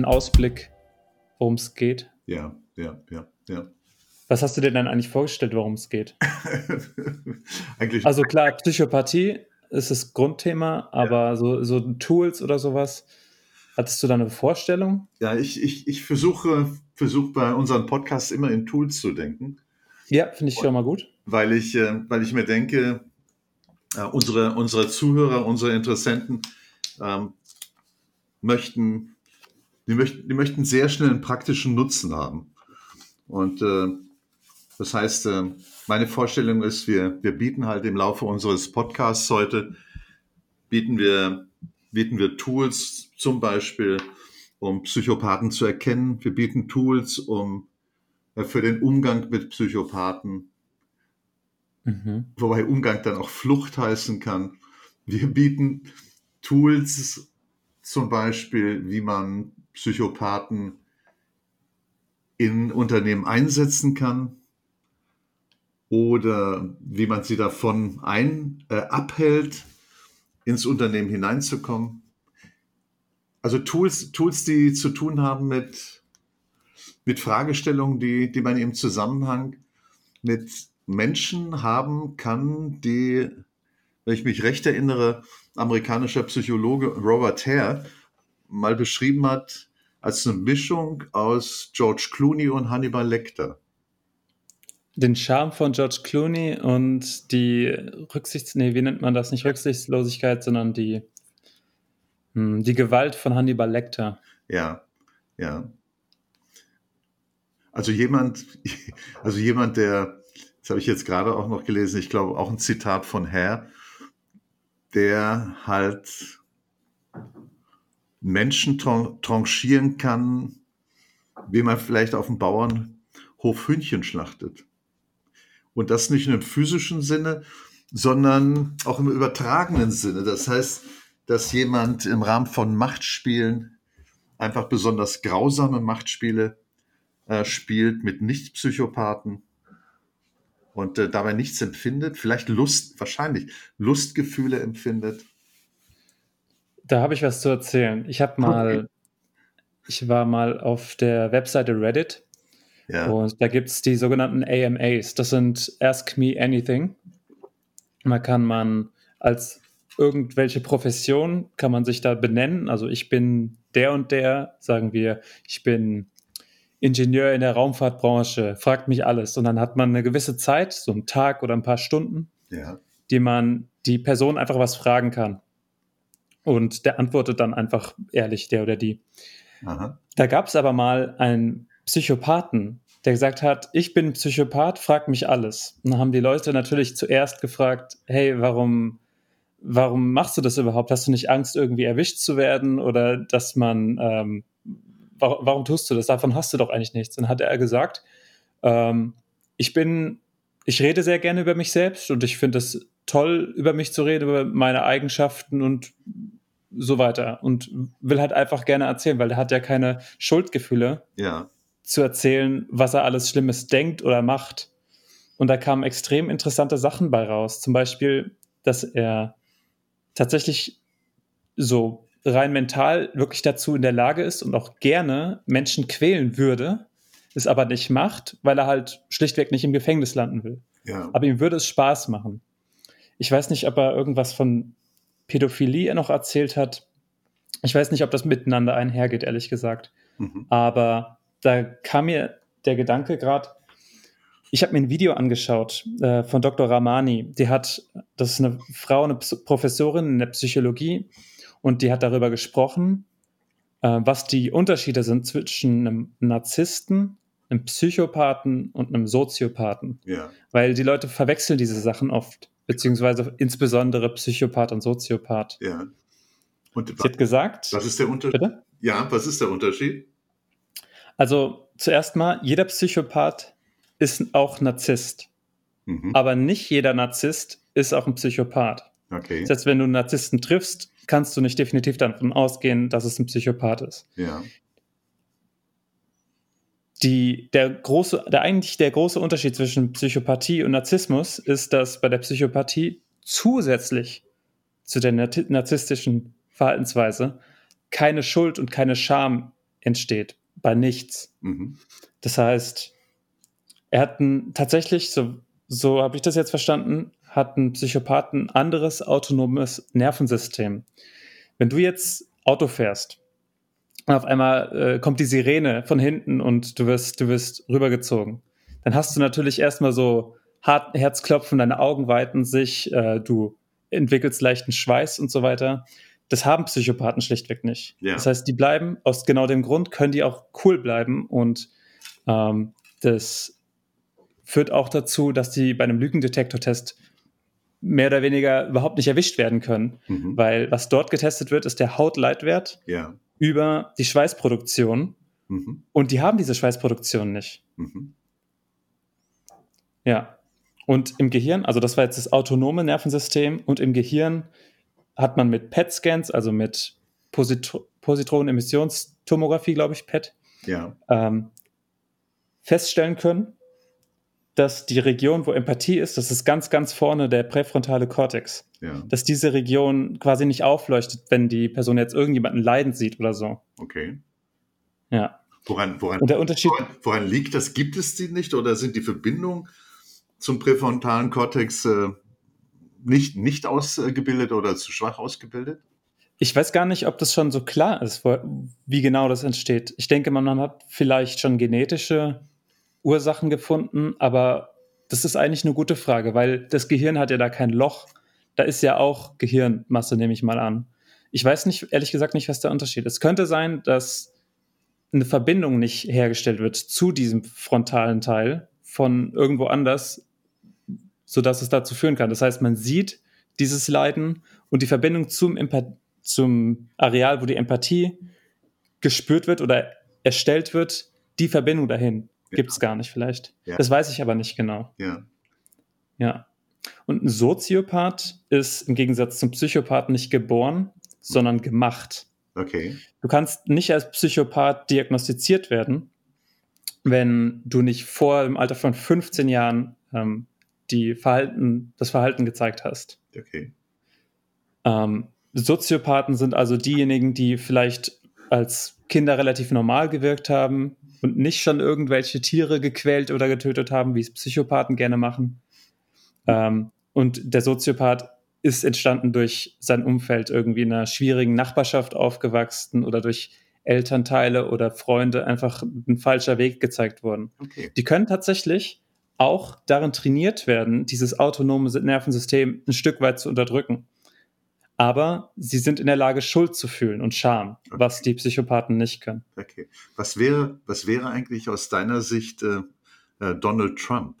einen Ausblick, worum es geht? Ja, ja, ja, ja. Was hast du dir dann eigentlich vorgestellt, worum es geht? eigentlich also klar, Psychopathie ist das Grundthema, aber ja. so, so Tools oder sowas, hattest du da eine Vorstellung? Ja, ich, ich, ich versuche, versuche bei unseren Podcasts immer in Tools zu denken. Ja, finde ich schon mal gut. Weil ich, äh, weil ich mir denke, äh, unsere, unsere Zuhörer, unsere Interessenten ähm, möchten, die möchten, die möchten sehr schnell einen praktischen Nutzen haben. Und äh, das heißt, äh, meine Vorstellung ist, wir, wir bieten halt im Laufe unseres Podcasts heute, bieten wir, bieten wir Tools zum Beispiel, um Psychopathen zu erkennen. Wir bieten Tools, um äh, für den Umgang mit Psychopathen, mhm. wobei Umgang dann auch Flucht heißen kann. Wir bieten Tools zum Beispiel, wie man Psychopathen in Unternehmen einsetzen kann oder wie man sie davon ein, äh, abhält, ins Unternehmen hineinzukommen. Also Tools, Tools, die zu tun haben mit, mit Fragestellungen, die, die man im Zusammenhang mit Menschen haben kann, die, wenn ich mich recht erinnere, amerikanischer Psychologe Robert Hare mal beschrieben hat als eine Mischung aus George Clooney und Hannibal Lecter den Charme von George Clooney und die Rücksichts, nee, wie nennt man das? Nicht Rücksichtslosigkeit, sondern die, hm, die Gewalt von Hannibal Lecter. Ja, ja. Also jemand, also jemand, der, das habe ich jetzt gerade auch noch gelesen, ich glaube auch ein Zitat von Herr, der halt Menschen tranchieren kann, wie man vielleicht auf dem Bauernhof Hühnchen schlachtet. Und das nicht nur im physischen Sinne, sondern auch im übertragenen Sinne. Das heißt, dass jemand im Rahmen von Machtspielen einfach besonders grausame Machtspiele äh, spielt mit Nicht-Psychopathen und äh, dabei nichts empfindet, vielleicht Lust, wahrscheinlich Lustgefühle empfindet. Da habe ich was zu erzählen. Ich habe mal, okay. ich war mal auf der Webseite Reddit ja. Und da gibt es die sogenannten AMAs. Das sind Ask Me Anything. Da kann man als irgendwelche Profession, kann man sich da benennen. Also ich bin der und der, sagen wir, ich bin Ingenieur in der Raumfahrtbranche, fragt mich alles. Und dann hat man eine gewisse Zeit, so einen Tag oder ein paar Stunden, ja. die man die Person einfach was fragen kann. Und der antwortet dann einfach ehrlich, der oder die. Aha. Da gab es aber mal einen Psychopathen, der gesagt hat, ich bin Psychopath, frag mich alles. Und dann haben die Leute natürlich zuerst gefragt, hey, warum, warum machst du das überhaupt? Hast du nicht Angst, irgendwie erwischt zu werden oder dass man, ähm, warum, warum, tust du das? Davon hast du doch eigentlich nichts. Dann hat er gesagt, ähm, ich bin, ich rede sehr gerne über mich selbst und ich finde es toll, über mich zu reden, über meine Eigenschaften und so weiter und will halt einfach gerne erzählen, weil der hat ja keine Schuldgefühle. Ja zu erzählen, was er alles Schlimmes denkt oder macht. Und da kamen extrem interessante Sachen bei raus. Zum Beispiel, dass er tatsächlich so rein mental wirklich dazu in der Lage ist und auch gerne Menschen quälen würde, es aber nicht macht, weil er halt schlichtweg nicht im Gefängnis landen will. Ja. Aber ihm würde es Spaß machen. Ich weiß nicht, ob er irgendwas von Pädophilie noch erzählt hat. Ich weiß nicht, ob das miteinander einhergeht, ehrlich gesagt. Mhm. Aber da kam mir der Gedanke gerade, ich habe mir ein Video angeschaut äh, von Dr. Ramani. Die hat, das ist eine Frau, eine P Professorin in der Psychologie, und die hat darüber gesprochen, äh, was die Unterschiede sind zwischen einem Narzissten, einem Psychopathen und einem Soziopathen. Ja. Weil die Leute verwechseln diese Sachen oft, beziehungsweise insbesondere Psychopath und Soziopath. Ja. Und Sie hat gesagt. Was ist der Unterschied? Bitte? Ja, was ist der Unterschied? Also zuerst mal, jeder Psychopath ist auch Narzisst. Mhm. Aber nicht jeder Narzisst ist auch ein Psychopath. Okay. Das heißt, wenn du einen Narzissten triffst, kannst du nicht definitiv davon ausgehen, dass es ein Psychopath ist. Ja. Die, der, große, der eigentlich der große Unterschied zwischen Psychopathie und Narzissmus ist, dass bei der Psychopathie zusätzlich zu der narzisstischen Verhaltensweise keine Schuld und keine Scham entsteht. Bei nichts. Mhm. Das heißt, er hat ein, tatsächlich, so, so habe ich das jetzt verstanden, hat ein Psychopath ein anderes autonomes Nervensystem. Wenn du jetzt Auto fährst und auf einmal äh, kommt die Sirene von hinten und du wirst, du wirst rübergezogen, dann hast du natürlich erstmal so hart Herzklopfen, deine Augen weiten sich, äh, du entwickelst leichten Schweiß und so weiter. Das haben Psychopathen schlichtweg nicht. Ja. Das heißt, die bleiben aus genau dem Grund, können die auch cool bleiben und ähm, das führt auch dazu, dass die bei einem Lügendetektortest mehr oder weniger überhaupt nicht erwischt werden können, mhm. weil was dort getestet wird, ist der Hautleitwert ja. Über die Schweißproduktion mhm. und die haben diese Schweißproduktion nicht. Mhm. Ja. Und im Gehirn, also das war jetzt das autonome Nervensystem und im Gehirn hat man mit PET-Scans, also mit Positro Positronenemissionstomographie, glaube ich, PET, ja. ähm, feststellen können, dass die Region, wo Empathie ist, das ist ganz, ganz vorne der präfrontale Kortex. Ja. Dass diese Region quasi nicht aufleuchtet, wenn die Person jetzt irgendjemanden leiden sieht oder so. Okay. Ja. Woran, woran, Und der Unterschied, woran, woran liegt das? Gibt es die nicht oder sind die Verbindungen zum präfrontalen Kortex äh, nicht, nicht ausgebildet oder zu schwach ausgebildet? Ich weiß gar nicht, ob das schon so klar ist, wie genau das entsteht. Ich denke, man hat vielleicht schon genetische Ursachen gefunden, aber das ist eigentlich eine gute Frage, weil das Gehirn hat ja da kein Loch. Da ist ja auch Gehirnmasse, nehme ich mal an. Ich weiß nicht, ehrlich gesagt nicht, was der Unterschied ist. Es könnte sein, dass eine Verbindung nicht hergestellt wird zu diesem frontalen Teil von irgendwo anders, sodass es dazu führen kann. Das heißt, man sieht dieses Leiden und die Verbindung zum, zum Areal, wo die Empathie gespürt wird oder erstellt wird, die Verbindung dahin gibt es gar nicht vielleicht. Ja. Das weiß ich aber nicht genau. Ja. Ja. Und ein Soziopath ist im Gegensatz zum Psychopathen nicht geboren, sondern gemacht. Okay. Du kannst nicht als Psychopath diagnostiziert werden, wenn du nicht vor dem Alter von 15 Jahren ähm, die Verhalten, das Verhalten gezeigt hast. Okay. Ähm, Soziopathen sind also diejenigen, die vielleicht als Kinder relativ normal gewirkt haben und nicht schon irgendwelche Tiere gequält oder getötet haben, wie es Psychopathen gerne machen. Ähm, und der Soziopath ist entstanden durch sein Umfeld, irgendwie in einer schwierigen Nachbarschaft aufgewachsen oder durch Elternteile oder Freunde einfach ein falscher Weg gezeigt worden. Okay. Die können tatsächlich auch darin trainiert werden, dieses autonome Nervensystem ein Stück weit zu unterdrücken. Aber sie sind in der Lage, Schuld zu fühlen und Scham, okay. was die Psychopathen nicht können. Okay. Was wäre, was wäre eigentlich aus deiner Sicht äh, äh, Donald Trump?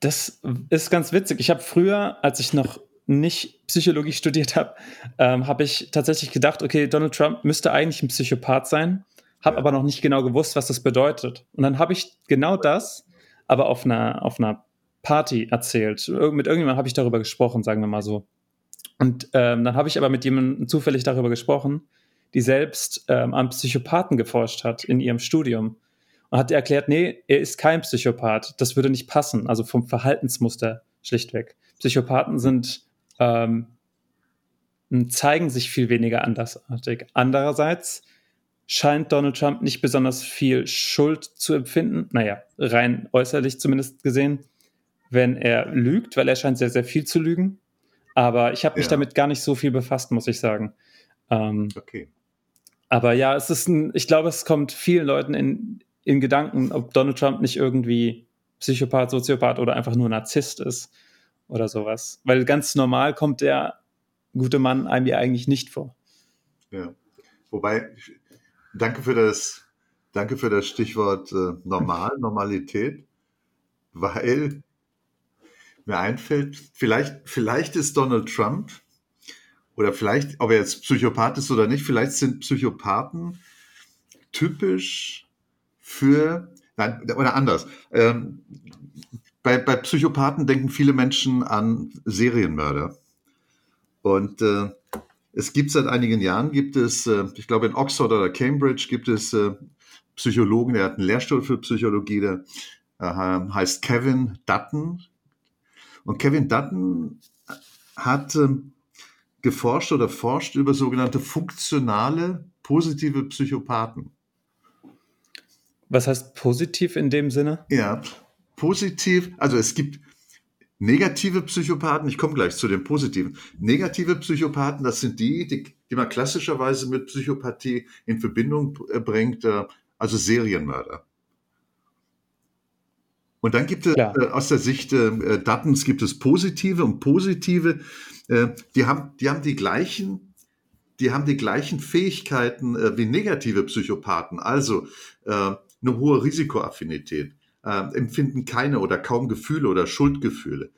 Das ist ganz witzig. Ich habe früher, als ich noch nicht Psychologie studiert habe, ähm, habe ich tatsächlich gedacht, okay, Donald Trump müsste eigentlich ein Psychopath sein, habe ja. aber noch nicht genau gewusst, was das bedeutet. Und dann habe ich genau das, aber auf einer, auf einer Party erzählt. Mit irgendjemandem habe ich darüber gesprochen, sagen wir mal so. Und ähm, dann habe ich aber mit jemandem zufällig darüber gesprochen, die selbst ähm, an Psychopathen geforscht hat in ihrem Studium. Und hat erklärt, nee, er ist kein Psychopath. Das würde nicht passen. Also vom Verhaltensmuster schlichtweg. Psychopathen sind, ähm, zeigen sich viel weniger andersartig. Andererseits scheint Donald Trump nicht besonders viel Schuld zu empfinden. Naja, rein äußerlich zumindest gesehen, wenn er lügt, weil er scheint sehr, sehr viel zu lügen. Aber ich habe mich ja. damit gar nicht so viel befasst, muss ich sagen. Ähm, okay. Aber ja, es ist ein, ich glaube, es kommt vielen Leuten in, in Gedanken, ob Donald Trump nicht irgendwie Psychopath, Soziopath oder einfach nur Narzisst ist oder sowas. Weil ganz normal kommt der gute Mann einem ja eigentlich nicht vor. Ja. Wobei, danke für das, danke für das Stichwort äh, normal, Normalität, weil mir einfällt, vielleicht, vielleicht ist Donald Trump oder vielleicht, ob er jetzt Psychopath ist oder nicht, vielleicht sind Psychopathen typisch für, nein, oder anders. Ähm, bei, bei Psychopathen denken viele Menschen an Serienmörder. Und äh, es gibt seit einigen Jahren, gibt es, äh, ich glaube in Oxford oder Cambridge gibt es äh, Psychologen, der hat einen Lehrstuhl für Psychologie, der äh, heißt Kevin Dutton, und Kevin Dutton hat ähm, geforscht oder forscht über sogenannte funktionale positive Psychopathen. Was heißt positiv in dem Sinne? Ja, positiv, also es gibt negative Psychopathen, ich komme gleich zu den positiven. Negative Psychopathen, das sind die, die, die man klassischerweise mit Psychopathie in Verbindung äh, bringt, äh, also Serienmörder. Und dann gibt es ja. äh, aus der Sicht äh, Dattens gibt es positive und positive, äh, die haben, die haben die gleichen, die haben die gleichen Fähigkeiten äh, wie negative Psychopathen, also äh, eine hohe Risikoaffinität, äh, empfinden keine oder kaum Gefühle oder Schuldgefühle,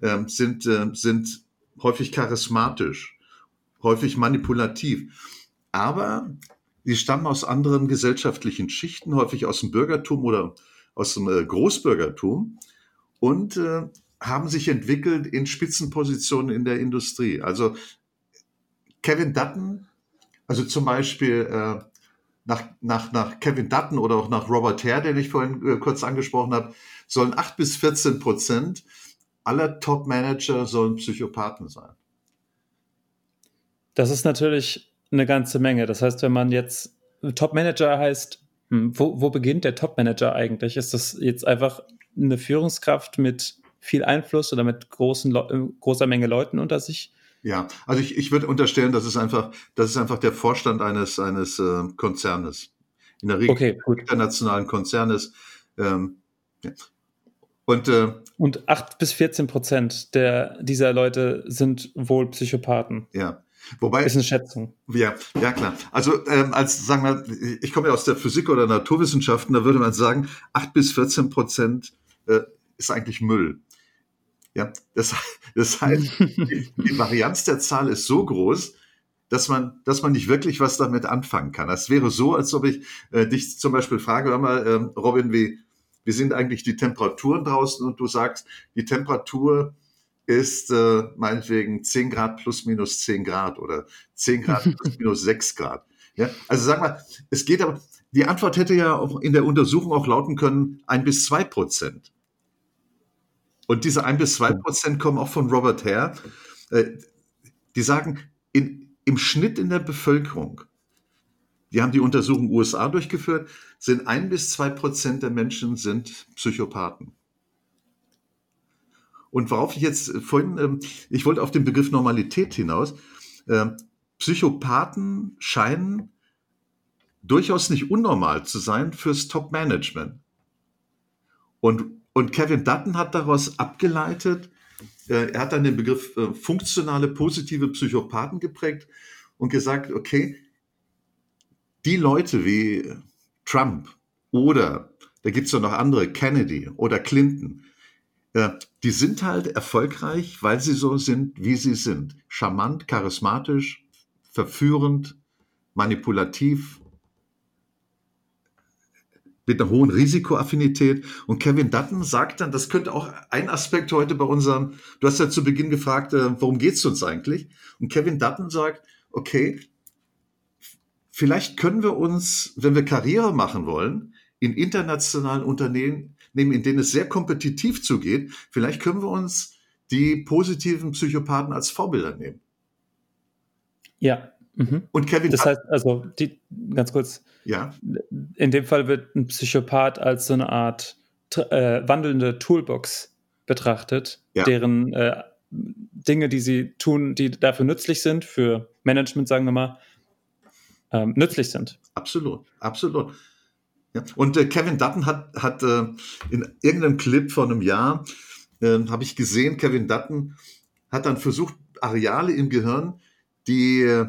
äh, sind, äh, sind häufig charismatisch, häufig manipulativ. Aber sie stammen aus anderen gesellschaftlichen Schichten, häufig aus dem Bürgertum oder aus dem äh, Großbürgertum und äh, haben sich entwickelt in Spitzenpositionen in der Industrie. Also Kevin Dutton, also zum Beispiel äh, nach, nach, nach Kevin Dutton oder auch nach Robert Hare, den ich vorhin äh, kurz angesprochen habe, sollen 8 bis 14 Prozent aller Top-Manager sollen Psychopathen sein. Das ist natürlich eine ganze Menge. Das heißt, wenn man jetzt Top-Manager heißt, wo, wo beginnt der Top-Manager eigentlich? Ist das jetzt einfach eine Führungskraft mit viel Einfluss oder mit großen äh, großer Menge Leuten unter sich? Ja, also ich, ich würde unterstellen, das ist einfach, das ist einfach der Vorstand eines, eines äh, Konzernes. In der Regel okay, internationalen Konzernes. Ähm, ja. Und, äh, und 8 bis 14 Prozent der, dieser Leute sind wohl Psychopathen. Ja. Wobei, ist eine Schätzung. Ja, ja klar. Also ähm, als sagen wir, ich komme ja aus der Physik oder Naturwissenschaften, da würde man sagen, 8 bis 14 Prozent äh, ist eigentlich Müll. Ja, das, das heißt, die, die Varianz der Zahl ist so groß, dass man, dass man nicht wirklich was damit anfangen kann. Das wäre so, als ob ich äh, dich zum Beispiel frage, hör mal, ähm, Robin, wie, wie sind eigentlich die Temperaturen draußen? Und du sagst, die Temperatur ist äh, meinetwegen 10 Grad plus minus 10 Grad oder 10 Grad plus minus 6 Grad. Ja, also sag mal, es geht aber, die Antwort hätte ja auch in der Untersuchung auch lauten können, ein bis zwei Prozent. Und diese ein bis zwei Prozent kommen auch von Robert Hare. Äh, die sagen, in, im Schnitt in der Bevölkerung, die haben die Untersuchung USA durchgeführt, sind ein bis zwei Prozent der Menschen sind Psychopathen. Und worauf ich jetzt äh, vorhin, ähm, ich wollte auf den Begriff Normalität hinaus. Ähm, Psychopathen scheinen durchaus nicht unnormal zu sein fürs Top-Management. Und, und Kevin Dutton hat daraus abgeleitet, äh, er hat dann den Begriff äh, funktionale positive Psychopathen geprägt und gesagt, okay, die Leute wie Trump oder da gibt es ja noch andere, Kennedy oder Clinton, die sind halt erfolgreich, weil sie so sind, wie sie sind. Charmant, charismatisch, verführend, manipulativ, mit einer hohen Risikoaffinität. Und Kevin Dutton sagt dann, das könnte auch ein Aspekt heute bei unserem, du hast ja zu Beginn gefragt, äh, worum geht es uns eigentlich? Und Kevin Dutton sagt, okay, vielleicht können wir uns, wenn wir Karriere machen wollen, in internationalen Unternehmen nehmen, in denen es sehr kompetitiv zugeht, vielleicht können wir uns die positiven Psychopathen als Vorbilder nehmen. Ja. Mhm. Und Kevin. Das heißt, also, die, ganz kurz. Ja. In dem Fall wird ein Psychopath als so eine Art äh, wandelnde Toolbox betrachtet, ja. deren äh, Dinge, die sie tun, die dafür nützlich sind, für Management, sagen wir mal, ähm, nützlich sind. Absolut, absolut. Ja. Und äh, Kevin Dutton hat, hat äh, in irgendeinem Clip vor einem Jahr, äh, habe ich gesehen, Kevin Dutton hat dann versucht, Areale im Gehirn, die,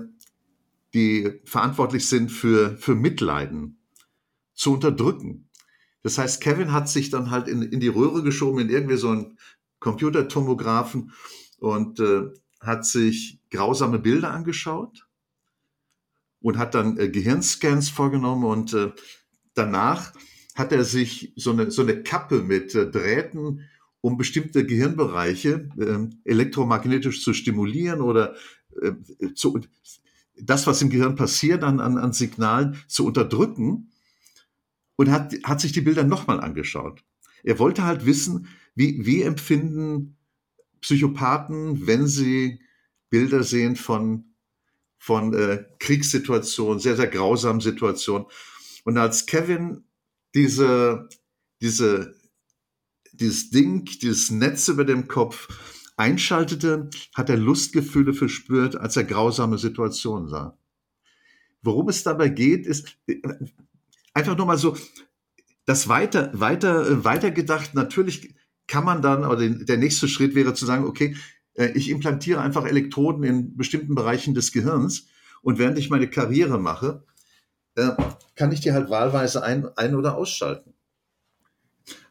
die verantwortlich sind für, für Mitleiden, zu unterdrücken. Das heißt, Kevin hat sich dann halt in, in die Röhre geschoben, in irgendwie so einen Computertomographen und äh, hat sich grausame Bilder angeschaut und hat dann äh, Gehirnscans vorgenommen und äh, danach hat er sich so eine, so eine Kappe mit äh, Drähten, um bestimmte Gehirnbereiche äh, elektromagnetisch zu stimulieren oder äh, zu, das, was im Gehirn passiert, an, an, an Signalen zu unterdrücken und hat, hat sich die Bilder nochmal angeschaut. Er wollte halt wissen, wie, wie empfinden Psychopathen, wenn sie Bilder sehen von, von äh, Kriegssituationen, sehr, sehr grausamen Situationen. Und als Kevin diese, diese, dieses Ding, dieses Netz über dem Kopf einschaltete, hat er Lustgefühle verspürt, als er grausame Situationen sah. Worum es dabei geht, ist einfach nur mal so, das weiter, weiter, weiter gedacht, natürlich kann man dann, oder der nächste Schritt wäre zu sagen, okay, äh, ich implantiere einfach Elektroden in bestimmten Bereichen des Gehirns und während ich meine Karriere mache, äh, kann ich die halt wahlweise ein-, ein oder ausschalten.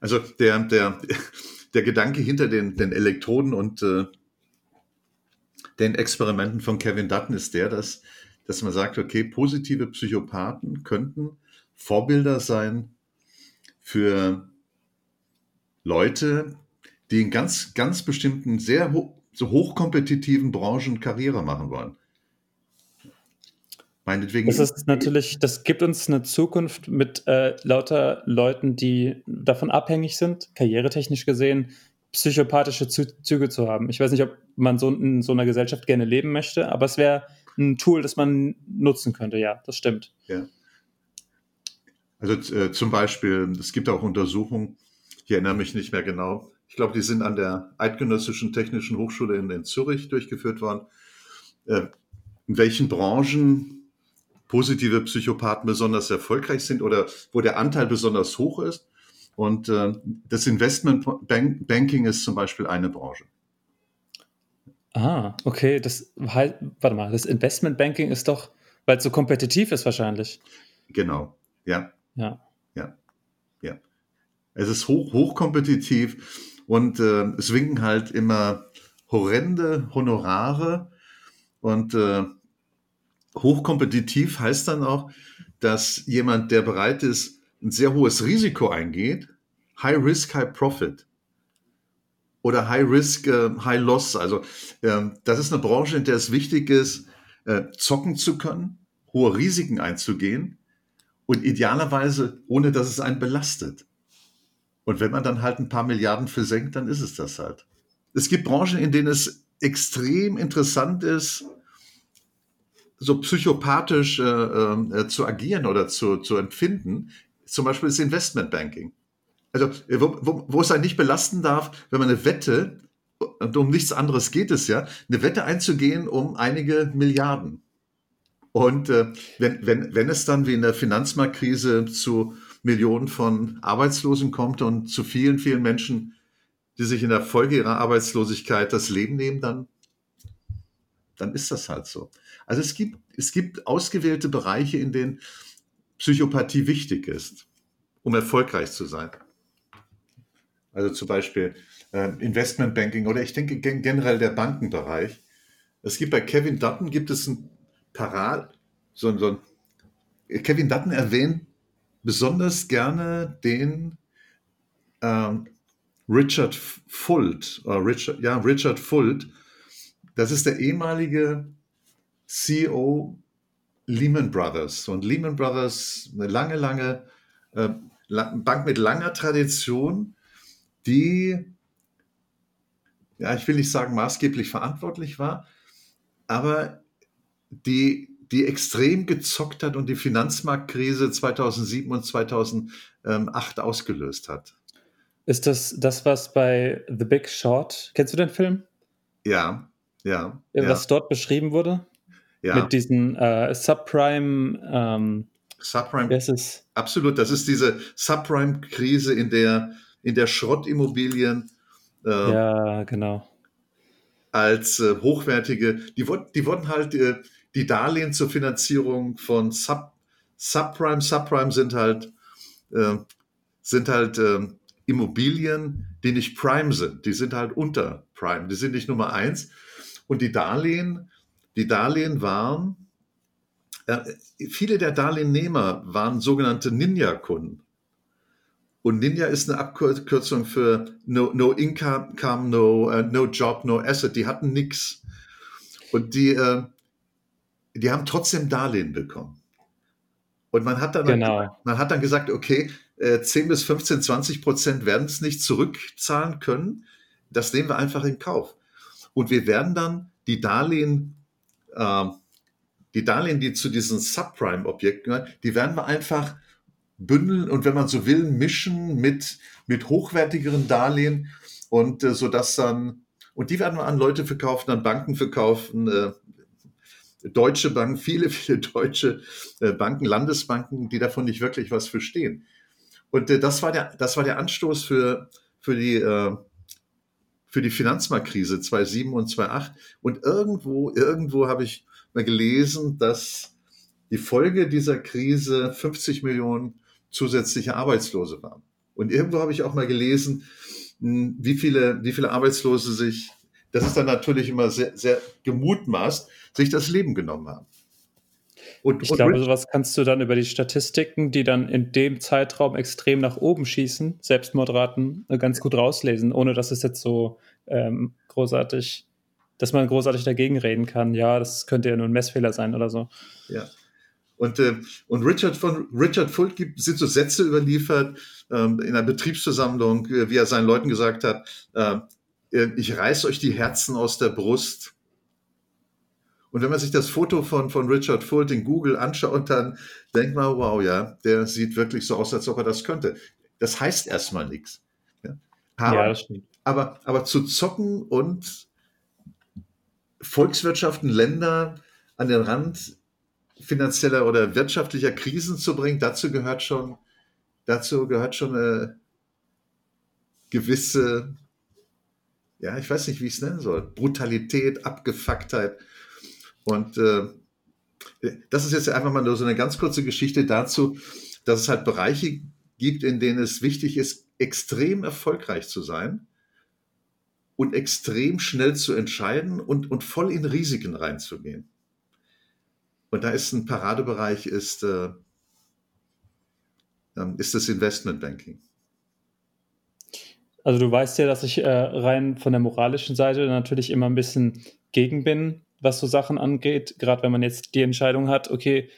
Also der, der, der Gedanke hinter den, den Elektroden und äh, den Experimenten von Kevin Dutton ist der, dass, dass man sagt, okay, positive Psychopathen könnten Vorbilder sein für Leute, die in ganz, ganz bestimmten, sehr ho so hochkompetitiven Branchen Karriere machen wollen. Meinetwegen. Das ist natürlich, das gibt uns eine Zukunft mit äh, lauter Leuten, die davon abhängig sind, karrieretechnisch gesehen, psychopathische Züge zu haben. Ich weiß nicht, ob man so in so einer Gesellschaft gerne leben möchte, aber es wäre ein Tool, das man nutzen könnte. Ja, das stimmt. Ja. Also äh, zum Beispiel, es gibt auch Untersuchungen, ich erinnere mich nicht mehr genau, ich glaube, die sind an der Eidgenössischen Technischen Hochschule in, in Zürich durchgeführt worden, äh, in welchen Branchen positive Psychopathen besonders erfolgreich sind oder wo der Anteil besonders hoch ist. Und äh, das Investmentbanking ist zum Beispiel eine Branche. Ah, okay. Das halt, warte mal, das Investmentbanking ist doch, weil es so kompetitiv ist wahrscheinlich. Genau, ja. Ja. Ja. Ja. Es ist hoch, hochkompetitiv und äh, es winken halt immer horrende Honorare und äh, hochkompetitiv heißt dann auch, dass jemand, der bereit ist, ein sehr hohes Risiko eingeht, High Risk, High Profit oder High Risk, äh, High Loss. Also äh, das ist eine Branche, in der es wichtig ist, äh, zocken zu können, hohe Risiken einzugehen und idealerweise ohne, dass es einen belastet. Und wenn man dann halt ein paar Milliarden versenkt, dann ist es das halt. Es gibt Branchen, in denen es extrem interessant ist, so psychopathisch äh, äh, zu agieren oder zu, zu empfinden, zum Beispiel das Investmentbanking. Also, äh, wo, wo, wo es einen nicht belasten darf, wenn man eine Wette, und um nichts anderes geht es ja, eine Wette einzugehen um einige Milliarden. Und äh, wenn, wenn, wenn es dann wie in der Finanzmarktkrise zu Millionen von Arbeitslosen kommt und zu vielen, vielen Menschen, die sich in der Folge ihrer Arbeitslosigkeit das Leben nehmen, dann, dann ist das halt so. Also es gibt, es gibt ausgewählte Bereiche, in denen Psychopathie wichtig ist, um erfolgreich zu sein. Also zum Beispiel äh, Investmentbanking oder ich denke generell der Bankenbereich. Es gibt bei Kevin Dutton gibt es ein Parat, so, so ein, Kevin Dutton erwähnt besonders gerne den ähm, Richard Fuld, äh, Richard, ja, Richard Fuld. Das ist der ehemalige CEO Lehman Brothers. Und Lehman Brothers, eine lange, lange äh, Bank mit langer Tradition, die, ja, ich will nicht sagen maßgeblich verantwortlich war, aber die, die extrem gezockt hat und die Finanzmarktkrise 2007 und 2008 ausgelöst hat. Ist das das, was bei The Big Short, kennst du den Film? Ja, ja. Was ja. dort beschrieben wurde? Ja. Mit diesen äh, Subprime. Ähm, Subprime. Das ist absolut. Das ist diese Subprime-Krise, in der, in der Schrottimmobilien. Äh, ja, genau. Als äh, hochwertige, die, die wurden halt, äh, die Darlehen zur Finanzierung von Sub, Subprime. Subprime sind halt, äh, sind halt ähm, Immobilien, die nicht Prime sind. Die sind halt unter Prime. Die sind nicht Nummer eins. Und die Darlehen die Darlehen waren, äh, viele der Darlehennehmer waren sogenannte Ninja-Kunden. Und Ninja ist eine Abkürzung für no, no income, no, uh, no job, no asset. Die hatten nichts. Und die, uh, die haben trotzdem Darlehen bekommen. Und man hat dann, genau. man hat dann gesagt, okay, 10 bis 15, 20 Prozent werden es nicht zurückzahlen können. Das nehmen wir einfach in Kauf. Und wir werden dann die Darlehen äh, die Darlehen, die zu diesen Subprime-Objekten gehören, die werden wir einfach bündeln und wenn man so will, mischen mit, mit hochwertigeren Darlehen und äh, so dass dann, und die werden wir an Leute verkaufen, an Banken verkaufen, äh, deutsche Banken, viele, viele deutsche äh, Banken, Landesbanken, die davon nicht wirklich was verstehen. Und äh, das, war der, das war der Anstoß für, für die, äh, für die Finanzmarktkrise 2007 und 2008. Und irgendwo, irgendwo habe ich mal gelesen, dass die Folge dieser Krise 50 Millionen zusätzliche Arbeitslose waren. Und irgendwo habe ich auch mal gelesen, hm, wie viele, wie viele Arbeitslose sich, das ist dann natürlich immer sehr, sehr gemutmaßt, sich das Leben genommen haben. Und, ich und glaube, sowas kannst du dann über die Statistiken, die dann in dem Zeitraum extrem nach oben schießen, Selbstmordraten, äh, ganz gut rauslesen, ohne dass es jetzt so ähm, großartig, dass man großartig dagegen reden kann. Ja, das könnte ja nur ein Messfehler sein oder so. Ja. Und, äh, und Richard von Richard Fuld gibt, sind so Sätze überliefert ähm, in einer Betriebsversammlung, äh, wie er seinen Leuten gesagt hat, äh, äh ich reiß euch die Herzen aus der Brust und wenn man sich das Foto von, von Richard Fuld in Google anschaut, dann denkt man, wow, ja, der sieht wirklich so aus, als ob er das könnte. Das heißt erstmal nichts. Ja, aber, ja das stimmt. Aber, aber zu zocken und Volkswirtschaften, Länder an den Rand finanzieller oder wirtschaftlicher Krisen zu bringen, dazu gehört schon, dazu gehört schon eine gewisse, ja, ich weiß nicht, wie ich es nennen soll, Brutalität, Abgefucktheit. Und äh, das ist jetzt einfach mal nur so eine ganz kurze Geschichte dazu, dass es halt Bereiche gibt, in denen es wichtig ist, extrem erfolgreich zu sein und extrem schnell zu entscheiden und, und voll in Risiken reinzugehen. Und da ist ein Paradebereich, ist, äh, ähm, ist das Investmentbanking. Also du weißt ja, dass ich äh, rein von der moralischen Seite natürlich immer ein bisschen gegen bin, was so Sachen angeht, gerade wenn man jetzt die Entscheidung hat, okay,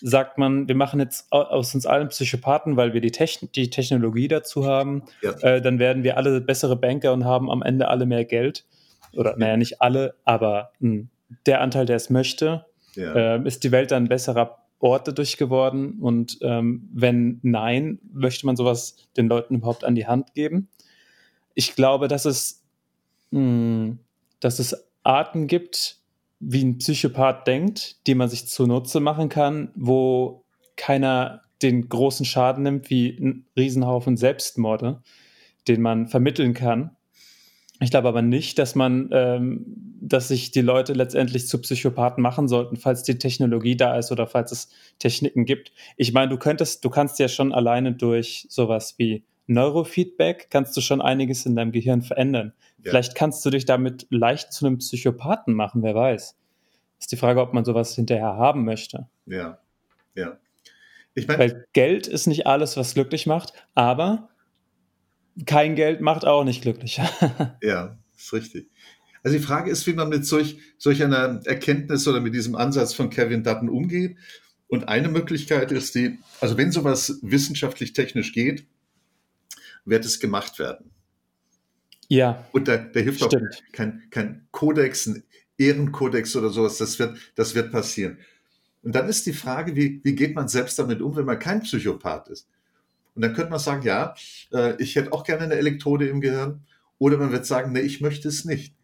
sagt man, wir machen jetzt aus uns allen Psychopathen, weil wir die, Techn die Technologie dazu haben, ja. äh, dann werden wir alle bessere Banker und haben am Ende alle mehr Geld. Oder naja, nicht alle, aber mh, hm, der Anteil, der es möchte, ja. äh, ist die Welt dann ein besserer Ort dadurch geworden. Und ähm, wenn nein, möchte man sowas den Leuten überhaupt an die Hand geben. Ich glaube, dass es, mh, hm, dass es Arten gibt, wie ein Psychopath denkt, die man sich zunutze machen kann, wo keiner den großen Schaden nimmt, wie ein Riesenhaufen Selbstmorde, den man vermitteln kann. Ich glaube aber nicht, dass man, ähm, dass sich die Leute letztendlich zu Psychopathen machen sollten, falls die Technologie da ist oder falls es Techniken gibt. Ich meine, du könntest, du kannst ja schon alleine durch sowas wie Neurofeedback kannst du schon einiges in deinem Gehirn verändern. Ja. Vielleicht kannst du dich damit leicht zu einem Psychopathen machen, wer weiß. Ist die Frage, ob man sowas hinterher haben möchte. Ja, ja. Ich mein, Weil Geld ist nicht alles, was glücklich macht, aber kein Geld macht auch nicht glücklicher. ja, ist richtig. Also die Frage ist, wie man mit solch, solch einer Erkenntnis oder mit diesem Ansatz von Kevin Dutton umgeht. Und eine Möglichkeit ist die, also wenn sowas wissenschaftlich technisch geht, wird es gemacht werden. Ja. Und da, da hilft stimmt. auch kein, kein Kodex, ein Ehrenkodex oder sowas. Das wird, das wird passieren. Und dann ist die Frage, wie, wie geht man selbst damit um, wenn man kein Psychopath ist? Und dann könnte man sagen, ja, äh, ich hätte auch gerne eine Elektrode im Gehirn. Oder man wird sagen, nee, ich möchte es nicht.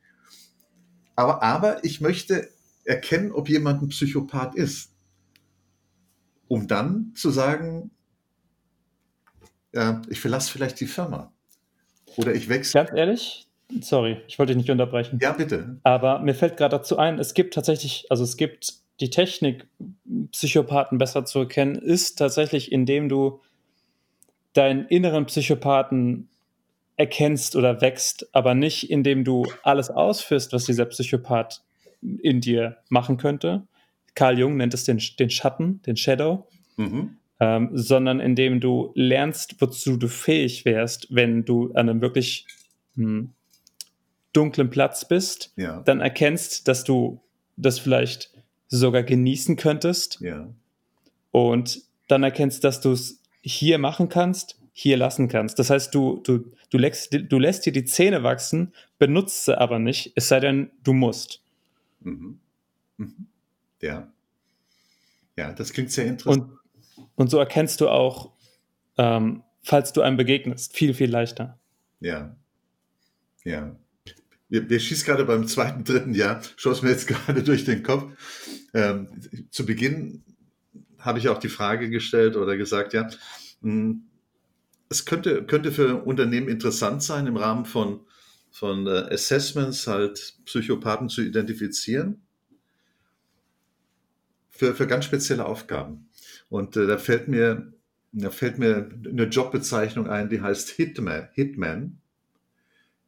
Aber, aber ich möchte erkennen, ob jemand ein Psychopath ist. Um dann zu sagen, ja, ich verlasse vielleicht die Firma. Oder ich wechsle. Ganz ehrlich, sorry, ich wollte dich nicht unterbrechen. Ja, bitte. Aber mir fällt gerade dazu ein, es gibt tatsächlich, also es gibt die Technik, Psychopathen besser zu erkennen, ist tatsächlich, indem du deinen inneren Psychopathen erkennst oder wächst, aber nicht indem du alles ausführst, was dieser Psychopath in dir machen könnte. Carl Jung nennt es den, den Schatten, den Shadow. Mhm ähm, sondern indem du lernst, wozu du fähig wärst, wenn du an einem wirklich hm, dunklen Platz bist, ja. dann erkennst, dass du das vielleicht sogar genießen könntest ja. und dann erkennst, dass du es hier machen kannst, hier lassen kannst. Das heißt, du, du, du, lässt, du lässt dir die Zähne wachsen, benutzt sie aber nicht, es sei denn, du musst. Mhm. Mhm. Ja. Ja, das klingt sehr interessant. Und, und so erkennst du auch, ähm, falls du einem begegnest, viel, viel leichter. Ja. Ja. Wir, wir schießen gerade beim zweiten, dritten Jahr, schoss mir jetzt gerade durch den Kopf. Ähm, zu Beginn habe ich auch die Frage gestellt oder gesagt, ja, hm, es könnte, könnte für Unternehmen interessant sein, im Rahmen von, von äh, Assessments halt Psychopathen zu identifizieren für, für ganz spezielle Aufgaben. Und äh, da fällt mir, da fällt mir eine Jobbezeichnung ein, die heißt Hitman. Hitman.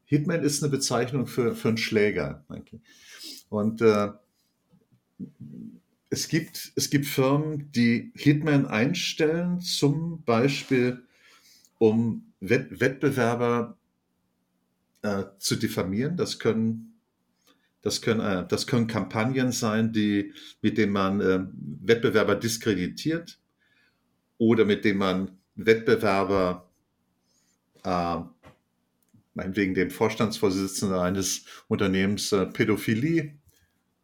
Hitman ist eine Bezeichnung für, für einen Schläger. Und äh, es, gibt, es gibt Firmen, die Hitman einstellen, zum Beispiel um Wett Wettbewerber äh, zu diffamieren. Das können, das, können, äh, das können Kampagnen sein, die, mit denen man äh, Wettbewerber diskreditiert oder mit denen man Wettbewerber, äh, meinetwegen den Vorstandsvorsitzenden eines Unternehmens, äh, Pädophilie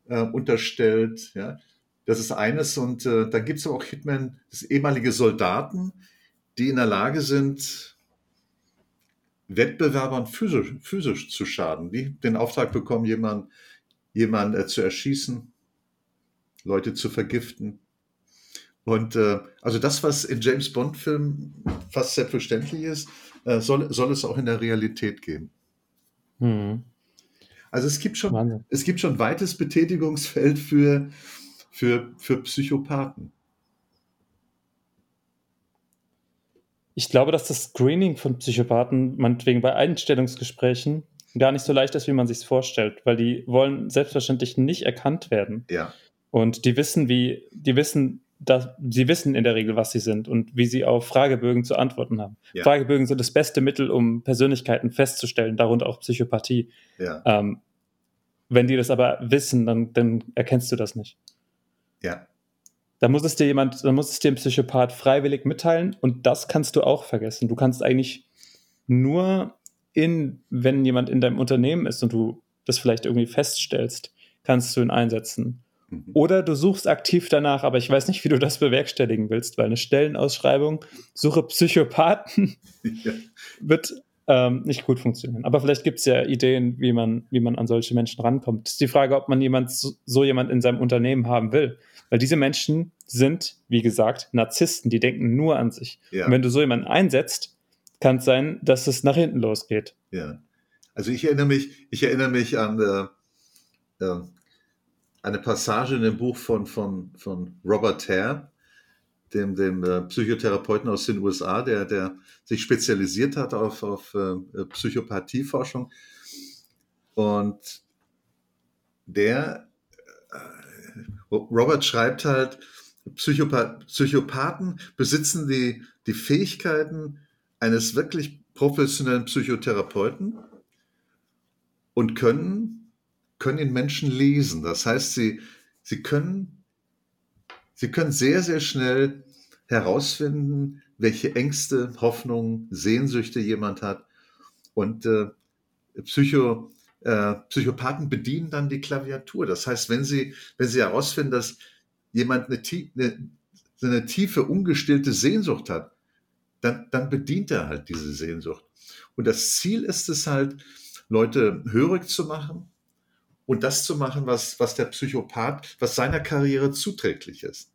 äh, unterstellt. Ja. Das ist eines. Und äh, dann gibt es auch Hitman, das ehemalige Soldaten, die in der Lage sind, Wettbewerbern physisch, physisch zu schaden, die den Auftrag bekommen, jemanden jemand, äh, zu erschießen, Leute zu vergiften. Und äh, also das, was in James Bond-Filmen fast selbstverständlich ist, äh, soll, soll es auch in der Realität geben. Hm. Also es gibt schon, es gibt schon weites Betätigungsfeld für, für, für Psychopathen. Ich glaube, dass das Screening von Psychopathen, meinetwegen bei Einstellungsgesprächen, gar nicht so leicht ist, wie man sich vorstellt, weil die wollen selbstverständlich nicht erkannt werden. Ja. Und die wissen, wie, die wissen, dass sie wissen in der Regel, was sie sind und wie sie auf Fragebögen zu antworten haben. Ja. Fragebögen sind das beste Mittel, um Persönlichkeiten festzustellen, darunter auch Psychopathie. Ja. Ähm, wenn die das aber wissen, dann, dann erkennst du das nicht. Ja. Da muss es dir jemand, da muss es dir ein Psychopath freiwillig mitteilen und das kannst du auch vergessen. Du kannst eigentlich nur in, wenn jemand in deinem Unternehmen ist und du das vielleicht irgendwie feststellst, kannst du ihn einsetzen. Mhm. Oder du suchst aktiv danach, aber ich weiß nicht, wie du das bewerkstelligen willst, weil eine Stellenausschreibung, suche Psychopathen, ja. wird ähm, nicht gut funktionieren. Aber vielleicht gibt es ja Ideen, wie man, wie man an solche Menschen rankommt. Es ist die Frage, ob man jemand, so jemand in seinem Unternehmen haben will. Weil diese Menschen sind, wie gesagt, Narzissten, die denken nur an sich. Ja. Und wenn du so jemanden einsetzt, kann es sein, dass es nach hinten losgeht. Ja. Also ich erinnere mich, ich erinnere mich an äh, äh, eine Passage in dem Buch von, von, von Robert Hare, dem, dem äh, Psychotherapeuten aus den USA, der, der sich spezialisiert hat auf, auf äh, Psychopathieforschung. Und der Robert schreibt halt, Psychopath Psychopathen besitzen die, die Fähigkeiten eines wirklich professionellen Psychotherapeuten und können, können in Menschen lesen. Das heißt, sie, sie, können, sie können sehr, sehr schnell herausfinden, welche Ängste, Hoffnungen, Sehnsüchte jemand hat. Und äh, Psycho, äh, Psychopathen bedienen dann die Klaviatur. Das heißt, wenn sie, wenn sie herausfinden, dass jemand eine, eine, eine tiefe, ungestillte Sehnsucht hat, dann, dann bedient er halt diese Sehnsucht. Und das Ziel ist es halt, Leute hörig zu machen und das zu machen, was, was der Psychopath, was seiner Karriere zuträglich ist.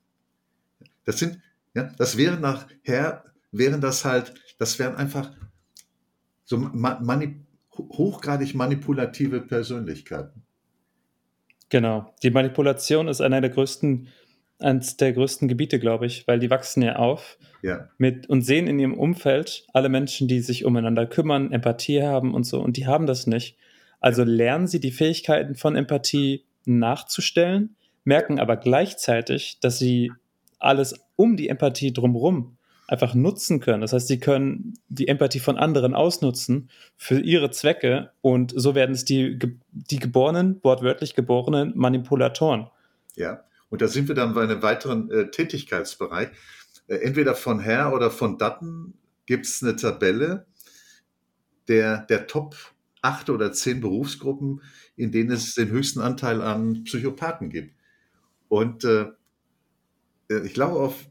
Das sind, ja, das wären nachher, wären das halt, das wären einfach so mani hochgradig manipulative Persönlichkeiten. Genau. Die Manipulation ist einer der größten, eines der größten Gebiete, glaube ich, weil die wachsen ja auf ja. mit und sehen in ihrem Umfeld alle Menschen, die sich umeinander kümmern, Empathie haben und so, und die haben das nicht. Also lernen sie die Fähigkeiten von Empathie nachzustellen, merken aber gleichzeitig, dass sie alles um die Empathie drumherum einfach nutzen können. Das heißt, sie können die Empathie von anderen ausnutzen für ihre Zwecke und so werden es die, die geborenen, wortwörtlich geborenen Manipulatoren. Ja, und da sind wir dann bei einem weiteren äh, Tätigkeitsbereich. Äh, entweder von Herr oder von Dutton gibt es eine Tabelle der, der Top acht oder zehn Berufsgruppen, in denen es den höchsten Anteil an Psychopathen gibt. Und äh, äh, ich glaube auf,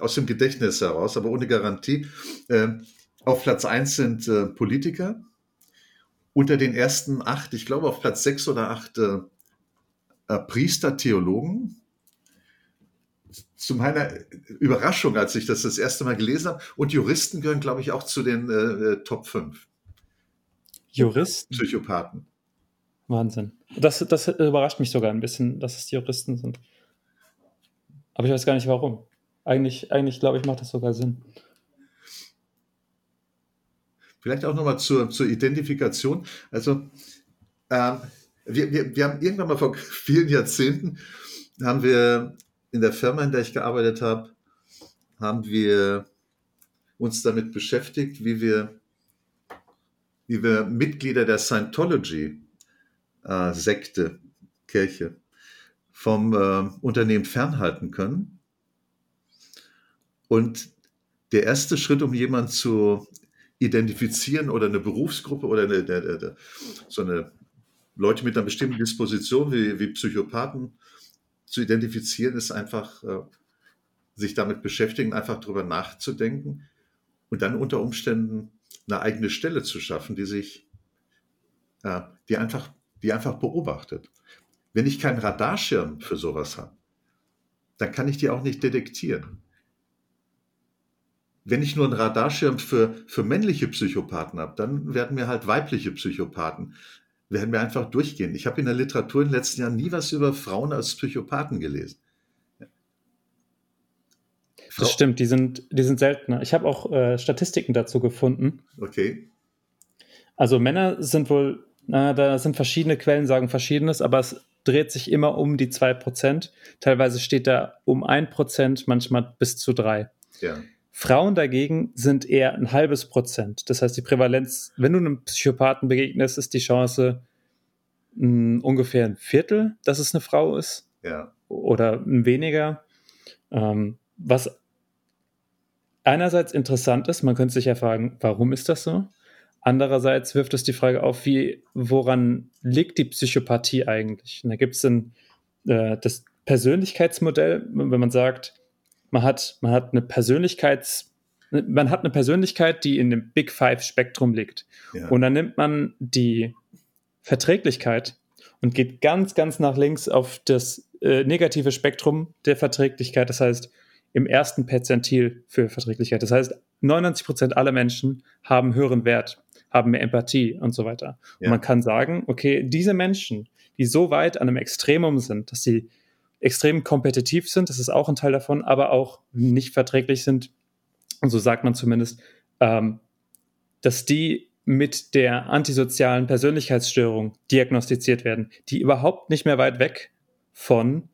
aus dem Gedächtnis heraus, aber ohne Garantie, äh, auf Platz 1 sind äh, Politiker. Unter den ersten acht, ich glaube auf Platz sechs oder acht Priester, Theologen. Zu meiner Überraschung, als ich das das erste Mal gelesen habe. Und Juristen gehören, glaube ich, auch zu den äh, Top 5. Juristen? Psychopathen. Wahnsinn. Das, das überrascht mich sogar ein bisschen, dass es Juristen sind. Aber ich weiß gar nicht warum. Eigentlich, eigentlich glaube ich, macht das sogar Sinn. Vielleicht auch nochmal zur, zur Identifikation. Also, ähm, wir, wir, wir haben irgendwann mal vor vielen Jahrzehnten, haben wir in der Firma, in der ich gearbeitet habe, haben wir uns damit beschäftigt, wie wir, wie wir Mitglieder der Scientology-Sekte, äh, Kirche, vom äh, Unternehmen fernhalten können. Und der erste Schritt, um jemanden zu identifizieren oder eine Berufsgruppe oder eine, eine, eine, so eine Leute mit einer bestimmten Disposition wie, wie Psychopathen zu identifizieren, ist einfach äh, sich damit beschäftigen, einfach darüber nachzudenken und dann unter Umständen eine eigene Stelle zu schaffen, die sich, äh, die einfach, die einfach beobachtet. Wenn ich keinen Radarschirm für sowas habe, dann kann ich die auch nicht detektieren wenn ich nur einen Radarschirm für, für männliche Psychopathen habe, dann werden mir halt weibliche Psychopathen, werden mir einfach durchgehen. Ich habe in der Literatur in den letzten Jahren nie was über Frauen als Psychopathen gelesen. Frau das stimmt, die sind, die sind seltener. Ich habe auch äh, Statistiken dazu gefunden. Okay. Also Männer sind wohl, na, da sind verschiedene Quellen, sagen verschiedenes, aber es dreht sich immer um die 2%. Teilweise steht da um 1%, manchmal bis zu 3%. Ja. Frauen dagegen sind eher ein halbes Prozent. Das heißt, die Prävalenz, wenn du einem Psychopathen begegnest, ist die Chance mh, hm, ungefähr ein Viertel, dass es eine Frau ist. Ja. Oder ein weniger. Ähm, was einerseits interessant ist, man könnte sich ja fragen, warum ist das so? Andererseits wirft es die Frage auf, wie, woran liegt die Psychopathie eigentlich? Und da gibt es äh, das Persönlichkeitsmodell, wenn man sagt, man hat, man hat eine Persönlichkeits, man hat eine Persönlichkeit, die in dem Big Five Spektrum liegt. Ja. Und dann nimmt man die Verträglichkeit und geht ganz, ganz nach links auf das äh, negative Spektrum der Verträglichkeit. Das heißt, im ersten Perzentil für Verträglichkeit. Das heißt, 99 Prozent aller Menschen haben höheren Wert, haben mehr Empathie und so weiter. Ja. Und man kann sagen, okay, diese Menschen, die so weit an einem Extremum sind, dass sie extrem kompetitiv sind, das ist auch ein Teil davon, aber auch nicht verträglich sind, und so sagt man zumindest, ähm, dass die mit der antisozialen Persönlichkeitsstörung diagnostiziert werden, die überhaupt nicht mehr weit weg von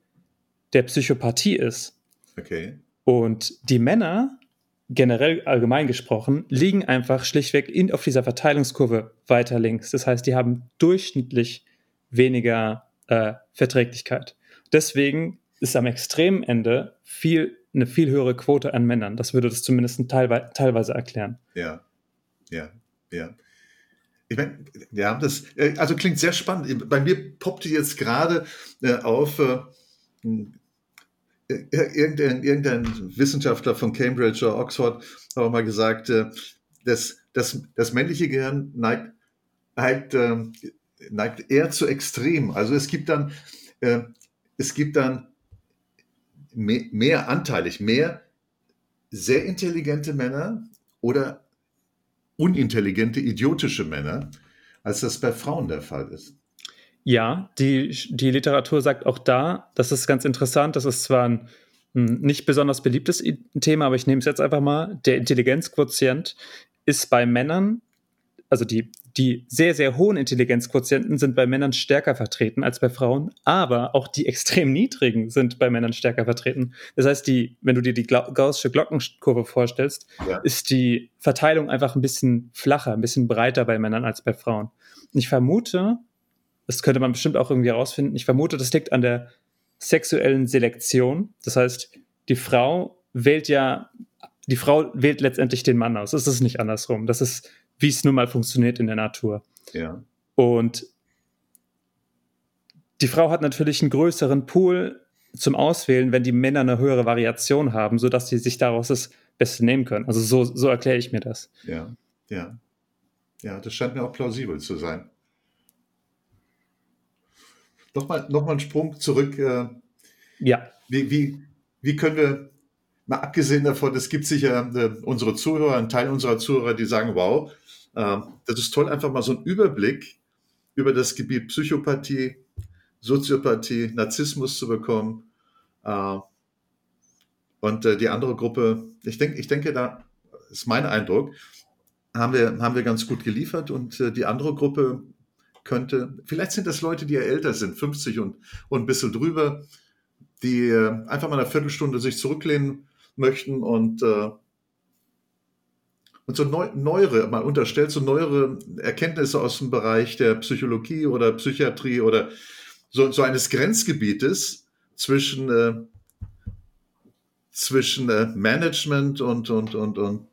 der Psychopathie ist. Okay. Und die Männer, generell allgemein gesprochen, liegen einfach schlichtweg in, auf dieser Verteilungskurve weiter links. Das heißt, die haben durchschnittlich weniger äh, Verträglichkeit. Deswegen ist am extremen Ende viel, eine viel höhere Quote an Männern. Das würde das zumindest teilweise, teilweise erklären. Ja, ja, ja. Ich meine, ja, das äh, also klingt sehr spannend. Bei mir poppte jetzt gerade äh, auf, äh, äh, irgendein, irgendein, Wissenschaftler von Cambridge oder Oxford hat auch mal gesagt, äh, dass das, das männliche Gehirn neigt, neigt, ähm, neigt eher zu extrem. Also es gibt dann äh, es gibt dann mehr, mehr anteilig, mehr sehr intelligente Männer oder unintelligente, idiotische Männer, als das bei Frauen der Fall ist. Ja, die, die Literatur sagt auch da, das ist ganz interessant, das ist zwar ein nicht besonders beliebtes Thema, aber ich nehme es jetzt einfach mal, der Intelligenzquotient ist bei Männern, also die die sehr, sehr hohen Intelligenzquotienten sind bei Männern stärker vertreten als bei Frauen, aber auch die extrem niedrigen sind bei Männern stärker vertreten. Das heißt, die, wenn du dir die gaußsche Glockenkurve vorstellst, ja. ist die Verteilung einfach ein bisschen flacher, ein bisschen breiter bei Männern als bei Frauen. Und ich vermute, das könnte man bestimmt auch irgendwie herausfinden, ich vermute, das liegt an der sexuellen Selektion. Das heißt, die Frau wählt ja, die Frau wählt letztendlich den Mann aus. Es ist nicht andersrum. Das ist wie es nun mal funktioniert in der Natur. Ja. Und die Frau hat natürlich einen größeren Pool zum Auswählen, wenn die Männer eine höhere Variation haben, sodass sie sich daraus das Beste nehmen können. Also so, so erkläre ich mir das. Ja, ja. Ja, das scheint mir auch plausibel zu sein. Nochmal noch mal einen Sprung zurück. Äh, ja. Wie, wie, wie können wir, mal abgesehen davon, es gibt sicher äh, unsere Zuhörer, einen Teil unserer Zuhörer, die sagen, wow, äh, das ist toll, einfach mal so einen Überblick über das Gebiet Psychopathie, Soziopathie, Narzissmus zu bekommen. Äh, und äh, die andere Gruppe, ich, denk, ich denke, da ist mein Eindruck, haben wir, haben wir ganz gut geliefert und äh, die andere Gruppe könnte, vielleicht sind das Leute, die ja älter sind, 50 und, und ein bisschen drüber, die äh, einfach mal eine Viertelstunde sich zurücklehnen möchten und, äh, und so neu, neuere, mal unterstellt, so neuere Erkenntnisse aus dem Bereich der Psychologie oder Psychiatrie oder so, so eines Grenzgebietes zwischen, äh, zwischen äh, Management und, und, und, und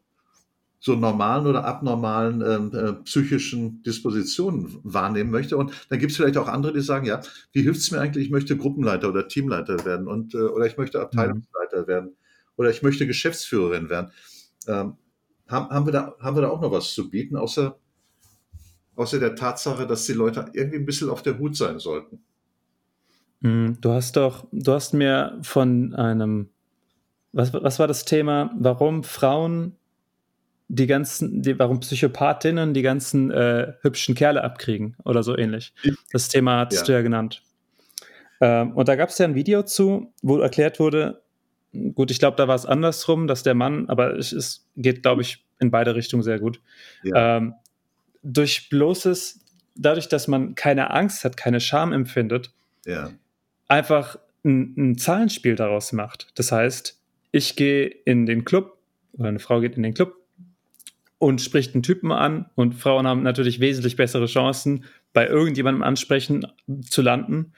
so normalen oder abnormalen äh, äh, psychischen Dispositionen wahrnehmen möchte. Und dann gibt es vielleicht auch andere, die sagen, ja, wie hilft es mir eigentlich, ich möchte Gruppenleiter oder Teamleiter werden und, äh, oder ich möchte Abteilungsleiter mhm. werden oder ich möchte Geschäftsführerin werden. Ähm, haben, haben, wir da, haben wir da auch noch was zu bieten, außer, außer der Tatsache, dass die Leute irgendwie ein bisschen auf der Hut sein sollten? Mhm, du hast doch, du hast mir von einem, was, was war das Thema, warum Frauen die ganzen, die, warum Psychopathinnen die ganzen äh, hübschen Kerle abkriegen oder so ähnlich. Das Thema hattest ja. du ja genannt. Ähm, und da gab es ja ein Video zu, wo erklärt wurde, gut, ich glaube, da war es andersrum, dass der Mann, aber es, es geht, glaube ich, in beide Richtungen sehr gut. Ja. Ähm, durch bloßes, dadurch, dass man keine Angst hat, keine Scham empfindet, ja. einfach ein, ein Zahlenspiel daraus macht. Das heißt, ich gehe in den Club oder eine Frau geht in den Club und spricht einen Typen an und Frauen haben natürlich wesentlich bessere Chancen, bei irgendjemandem ansprechen zu landen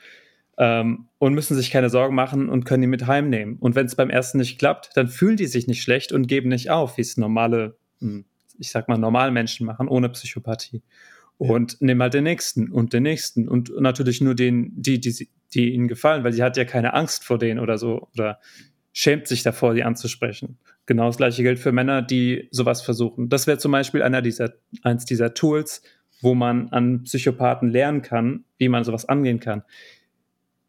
ähm, und müssen sich keine Sorgen machen und können ihn mit heimnehmen. Und wenn es beim ersten nicht klappt, dann fühlen die sich nicht schlecht und geben nicht auf, wie es normale, hm, ich sag mal, normale Menschen machen, ohne Psychopathie. Und nehmen halt den nächsten und den nächsten und natürlich nur den, die, die, die ihnen gefallen, weil sie hat ja keine Angst vor denen oder so oder schämt sich davor, die anzusprechen. Genau das gleiche gilt für Männer, die sowas versuchen. Das wäre zum Beispiel einer dieser, eins dieser Tools, wo man an Psychopathen lernen kann, wie man sowas angehen kann.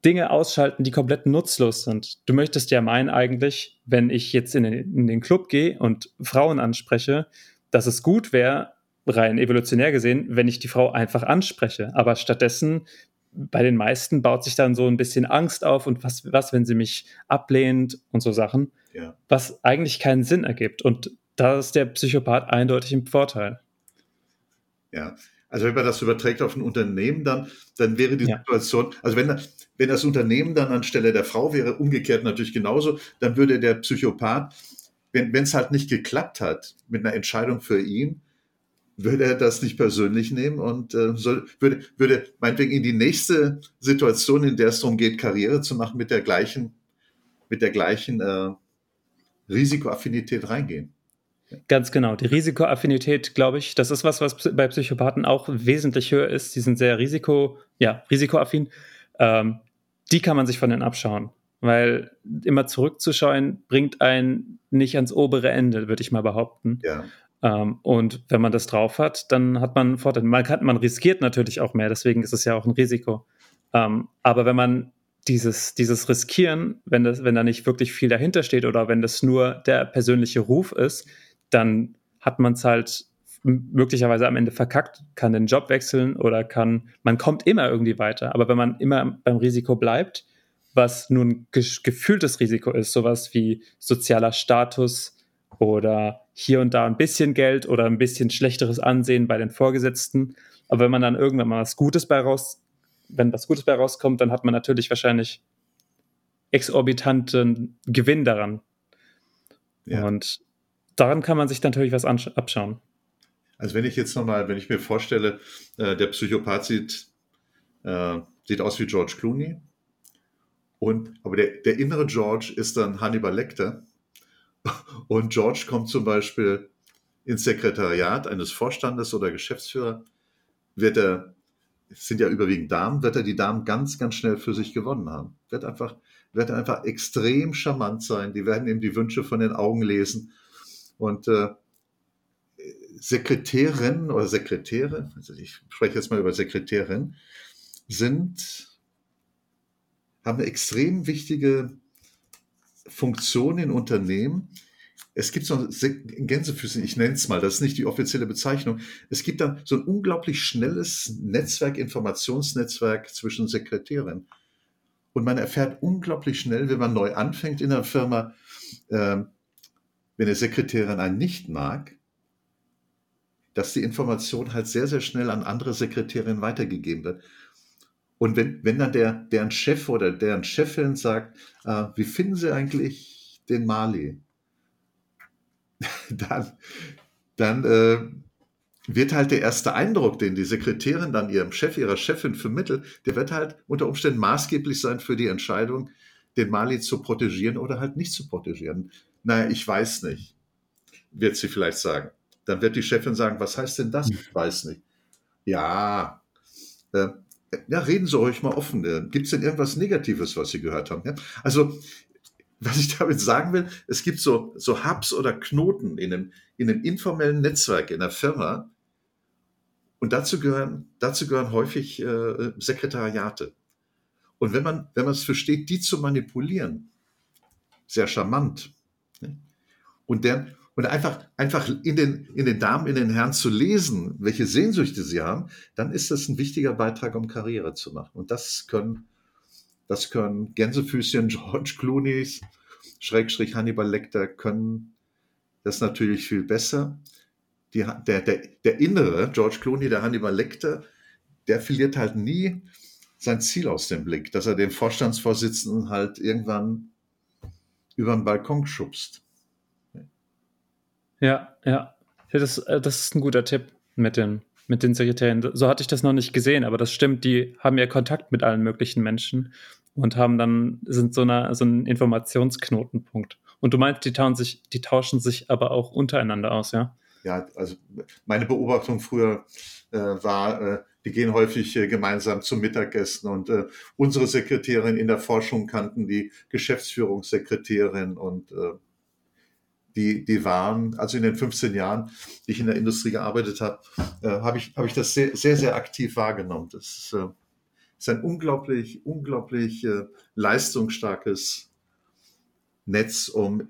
Dinge ausschalten, die komplett nutzlos sind. Du möchtest ja meinen eigentlich, wenn ich jetzt in den, in den Club gehe und Frauen anspreche, dass es gut wäre, rein evolutionär gesehen, wenn ich die Frau einfach anspreche. Aber stattdessen bei den meisten baut sich dann so ein bisschen Angst auf und was, was wenn sie mich ablehnt und so Sachen, ja. was eigentlich keinen Sinn ergibt. Und da ist der Psychopath eindeutig im Vorteil. Ja, also wenn man das überträgt auf ein Unternehmen, dann, dann wäre die ja. Situation, also wenn, wenn das Unternehmen dann anstelle der Frau wäre, umgekehrt natürlich genauso, dann würde der Psychopath, wenn es halt nicht geklappt hat mit einer Entscheidung für ihn, würde er das nicht persönlich nehmen und äh, soll, würde, würde meinetwegen in die nächste Situation, in der es darum geht, Karriere zu machen, mit der gleichen, mit der gleichen äh, Risikoaffinität reingehen. Ganz genau. Die Risikoaffinität, glaube ich, das ist was, was bei Psychopathen auch wesentlich höher ist. Die sind sehr risiko, ja, risikoaffin. Ähm, die kann man sich von denen abschauen, weil immer zurückzuschauen bringt einen nicht ans obere Ende, würde ich mal behaupten. Ja. Ähm, und wenn man das drauf hat, dann hat man einen Vorteil. Man, kann, man riskiert natürlich auch mehr, deswegen ist es ja auch ein Risiko. Ähm, aber wenn man dieses, dieses Riskieren, wenn, das, wenn da nicht wirklich viel dahinter steht oder wenn das nur der persönliche Ruf ist, dann hat man es halt möglicherweise am Ende verkackt, kann den Job wechseln oder kann, man kommt immer irgendwie weiter. Aber wenn man immer beim Risiko bleibt, was nun gefühltes Risiko ist, sowas wie sozialer Status oder hier und da ein bisschen Geld oder ein bisschen schlechteres Ansehen bei den Vorgesetzten. Aber wenn man dann irgendwann mal was Gutes bei raus, wenn was Gutes bei rauskommt, dann hat man natürlich wahrscheinlich exorbitanten Gewinn daran. Ja. Und daran kann man sich natürlich was abschauen. Also wenn ich jetzt nochmal, wenn ich mir vorstelle, äh, der Psychopath sieht, äh, sieht aus wie George Clooney, und, aber der, der innere George ist dann Hannibal Lecter und George kommt zum Beispiel ins Sekretariat eines Vorstandes oder Geschäftsführer, wird er sind ja überwiegend Damen, wird er die Damen ganz, ganz schnell für sich gewonnen haben. Wird einfach, wird einfach extrem charmant sein. Die werden ihm die Wünsche von den Augen lesen. Und äh, Sekretärinnen oder Sekretäre, also ich spreche jetzt mal über Sekretärinnen, sind, haben eine extrem wichtige Funktion in Unternehmen. Es gibt so ein Gänsefüßchen, ich nenne es mal, das ist nicht die offizielle Bezeichnung. Es gibt dann so ein unglaublich schnelles Netzwerk, Informationsnetzwerk zwischen Sekretärinnen. Und man erfährt unglaublich schnell, wenn man neu anfängt in der Firma, äh, wenn eine Sekretärin einen nicht mag, dass die Information halt sehr, sehr schnell an andere Sekretärinnen weitergegeben wird. Und wenn, wenn dann der, deren Chef oder deren Chefin sagt, äh, wie finden Sie eigentlich den Mali? dann, dann äh, wird halt der erste Eindruck, den die Sekretärin dann ihrem Chef, ihrer Chefin vermittelt, der wird halt unter Umständen maßgeblich sein für die Entscheidung, den Mali zu protegieren oder halt nicht zu protegieren. Naja, ich weiß nicht, wird sie vielleicht sagen. Dann wird die Chefin sagen, was heißt denn das? Ich weiß nicht. Ja, äh, ja, reden Sie euch mal offen. Äh, Gibt es denn irgendwas Negatives, was Sie gehört haben? Ja? Also, was ich damit sagen will, es gibt so, so Hubs oder Knoten in einem, in einem informellen Netzwerk in der Firma. Und dazu gehören, dazu gehören häufig äh, Sekretariate. Und wenn man, wenn man es versteht, die zu manipulieren, sehr charmant. Und, der, und einfach, einfach in, den, in den Damen, in den Herren zu lesen, welche Sehnsüchte sie haben, dann ist das ein wichtiger Beitrag, um Karriere zu machen. Und das können, das können Gänsefüßchen George Clooney's, Schrägstrich Hannibal Lecter können das natürlich viel besser. Die, der, der, der innere George Clooney, der Hannibal Lecter, der verliert halt nie sein Ziel aus dem Blick, dass er den Vorstandsvorsitzenden halt irgendwann über den Balkon schubst. Ja, ja. Das, äh, das ist ein guter Tipp mit den, mit den Sekretären. So hatte ich das noch nicht gesehen, aber das stimmt, die haben ja Kontakt mit allen möglichen Menschen und haben dann, sind so, eine, so ein Informationsknotenpunkt. Und du meinst, die tauschen sich, die tauschen sich aber auch untereinander aus, ja? Ja, also meine Beobachtung früher äh, war, äh, die gehen häufig äh, gemeinsam zum Mittagessen und äh, unsere Sekretärin in der Forschung kannten die Geschäftsführungssekretärin und äh, die, die waren, also in den 15 Jahren, die ich in der Industrie gearbeitet habe, äh, habe ich, hab ich das sehr, sehr, sehr aktiv wahrgenommen. Das ist, äh, ist ein unglaublich, unglaublich äh, leistungsstarkes Netz, um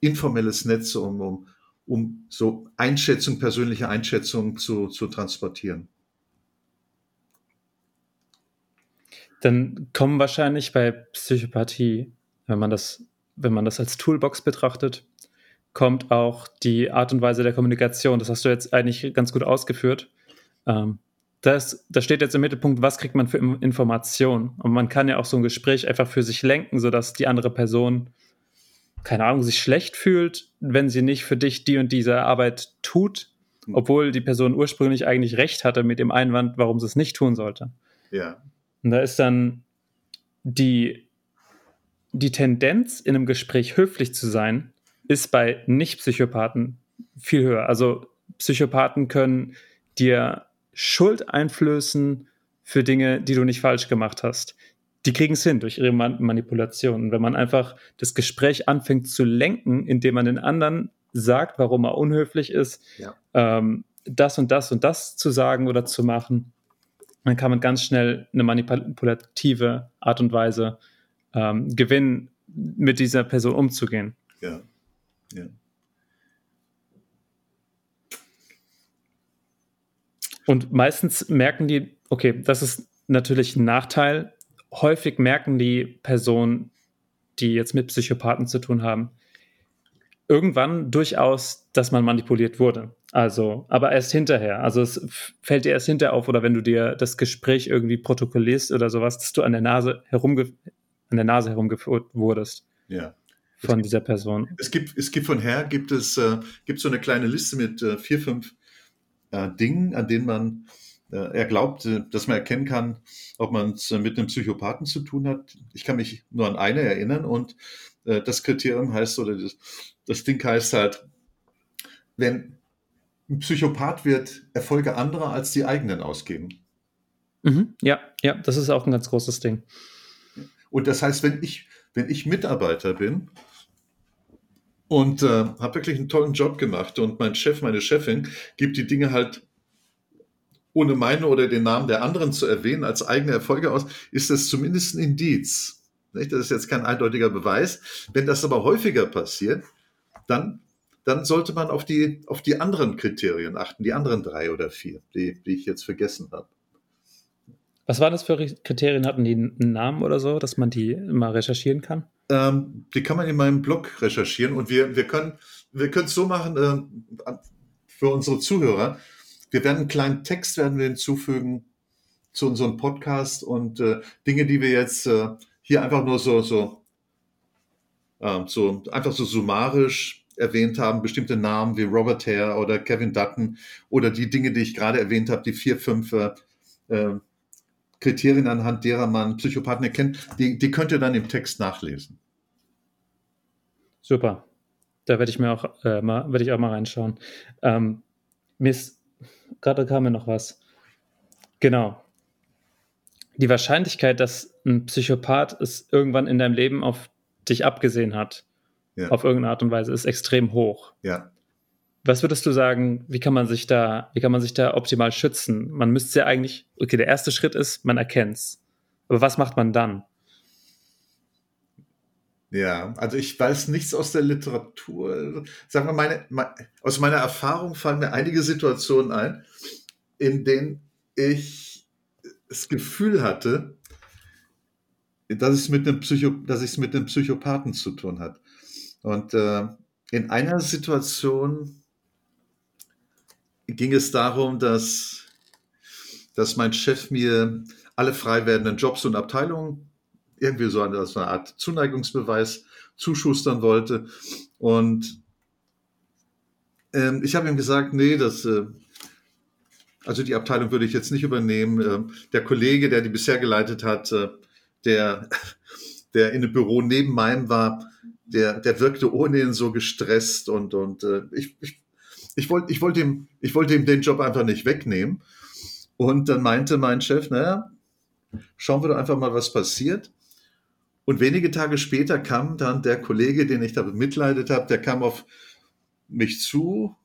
informelles Netz, um, um, um so Einschätzung, persönliche Einschätzung zu, zu transportieren. Dann kommen wahrscheinlich bei Psychopathie, wenn man das, wenn man das als Toolbox betrachtet, kommt auch die Art und Weise der Kommunikation. Das hast du jetzt eigentlich ganz gut ausgeführt. Ähm, das, da steht jetzt im Mittelpunkt, was kriegt man für Informationen. Und man kann ja auch so ein Gespräch einfach für sich lenken, sodass die andere Person, keine Ahnung, sich schlecht fühlt, wenn sie nicht für dich die und diese Arbeit tut, obwohl die Person ursprünglich eigentlich recht hatte mit dem Einwand, warum sie es nicht tun sollte. Ja. Und da ist dann die, die Tendenz, in einem Gespräch höflich zu sein, ist bei Nicht-Psychopathen viel höher. Also Psychopathen können dir Schuld einflößen für Dinge, die du nicht falsch gemacht hast. Die kriegen es hin durch ihre Man Manipulation. wenn man einfach das Gespräch anfängt zu lenken, indem man den anderen sagt, warum er unhöflich ist, ja. ähm, das und das und das zu sagen oder zu machen, dann kann man ganz schnell eine manipulative Art und Weise ähm, gewinnen, mit dieser Person umzugehen. Ja. Ja. Und meistens merken die, okay, das ist natürlich ein Nachteil. Häufig merken die Personen, die jetzt mit Psychopathen zu tun haben, irgendwann durchaus, dass man manipuliert wurde. Also, aber erst hinterher. Also es fällt dir erst hinterher auf oder wenn du dir das Gespräch irgendwie protokollierst oder sowas, dass du an der Nase herumge an der Nase herumgeführt wurdest. Ja von gibt, dieser Person. Es gibt, es gibt von her gibt es äh, gibt so eine kleine Liste mit äh, vier, fünf äh, Dingen, an denen man äh, er glaubt, äh, dass man erkennen kann, ob man es mit einem Psychopathen zu tun hat. Ich kann mich nur an eine erinnern und äh, das Kriterium heißt oder das, das Ding heißt halt, wenn ein Psychopath wird Erfolge anderer als die eigenen ausgeben. Mhm, ja, ja, das ist auch ein ganz großes Ding. Und das heißt, wenn ich, wenn ich Mitarbeiter bin und äh, habe wirklich einen tollen Job gemacht und mein Chef, meine Chefin gibt die Dinge halt ohne meine oder den Namen der anderen zu erwähnen als eigene Erfolge aus, ist das zumindest ein Indiz. Nicht? Das ist jetzt kein eindeutiger Beweis. Wenn das aber häufiger passiert, dann, dann sollte man auf die, auf die anderen Kriterien achten, die anderen drei oder vier, die, die ich jetzt vergessen habe. Was waren das für Kriterien? Hatten die einen Namen oder so, dass man die mal recherchieren kann? Ähm, die kann man in meinem Blog recherchieren und wir, wir können wir es so machen äh, für unsere Zuhörer. Wir werden einen kleinen Text werden wir hinzufügen zu unserem Podcast und äh, Dinge, die wir jetzt äh, hier einfach nur so, so, äh, so einfach so summarisch erwähnt haben, bestimmte Namen wie Robert Hare oder Kevin Dutton oder die Dinge, die ich gerade erwähnt habe, die vier, fünf äh, äh Kriterien, anhand derer man Psychopathen erkennt, die, die könnt ihr dann im Text nachlesen. Super. Da werde ich mir auch äh, mal, werde ich auch mal reinschauen. Ähm, mir ist, gerade kam mir noch was. Genau. Die Wahrscheinlichkeit, dass ein Psychopath es irgendwann in deinem Leben auf dich abgesehen hat, ja. auf irgendeine Art und Weise, ist extrem hoch. Ja. Was würdest du sagen, wie kann man sich da, wie kann man sich da optimal schützen? Man müsste ja eigentlich, okay, der erste Schritt ist, man erkennt es. Aber was macht man dann? Ja, also ich weiß nichts aus der Literatur. Sagen wir, meine, meine, aus meiner Erfahrung fallen mir einige Situationen ein, in denen ich das Gefühl hatte, dass es mit einem, Psycho, dass es mit einem Psychopathen zu tun hat. Und äh, in einer Situation ging es darum, dass, dass mein Chef mir alle frei werdenden Jobs und Abteilungen irgendwie so eine, so eine Art Zuneigungsbeweis zuschustern wollte. Und ähm, ich habe ihm gesagt, nee, das, äh, also die Abteilung würde ich jetzt nicht übernehmen. Ähm, der Kollege, der die bisher geleitet hat, äh, der, der in dem Büro neben meinem war, der, der wirkte ohnehin so gestresst und, und äh, ich, ich ich wollte ich wollt ihm, ich wollte ihm den Job einfach nicht wegnehmen. Und dann meinte mein Chef, naja, schauen wir doch einfach mal, was passiert. Und wenige Tage später kam dann der Kollege, den ich da bemitleidet habe, der kam auf mich zu.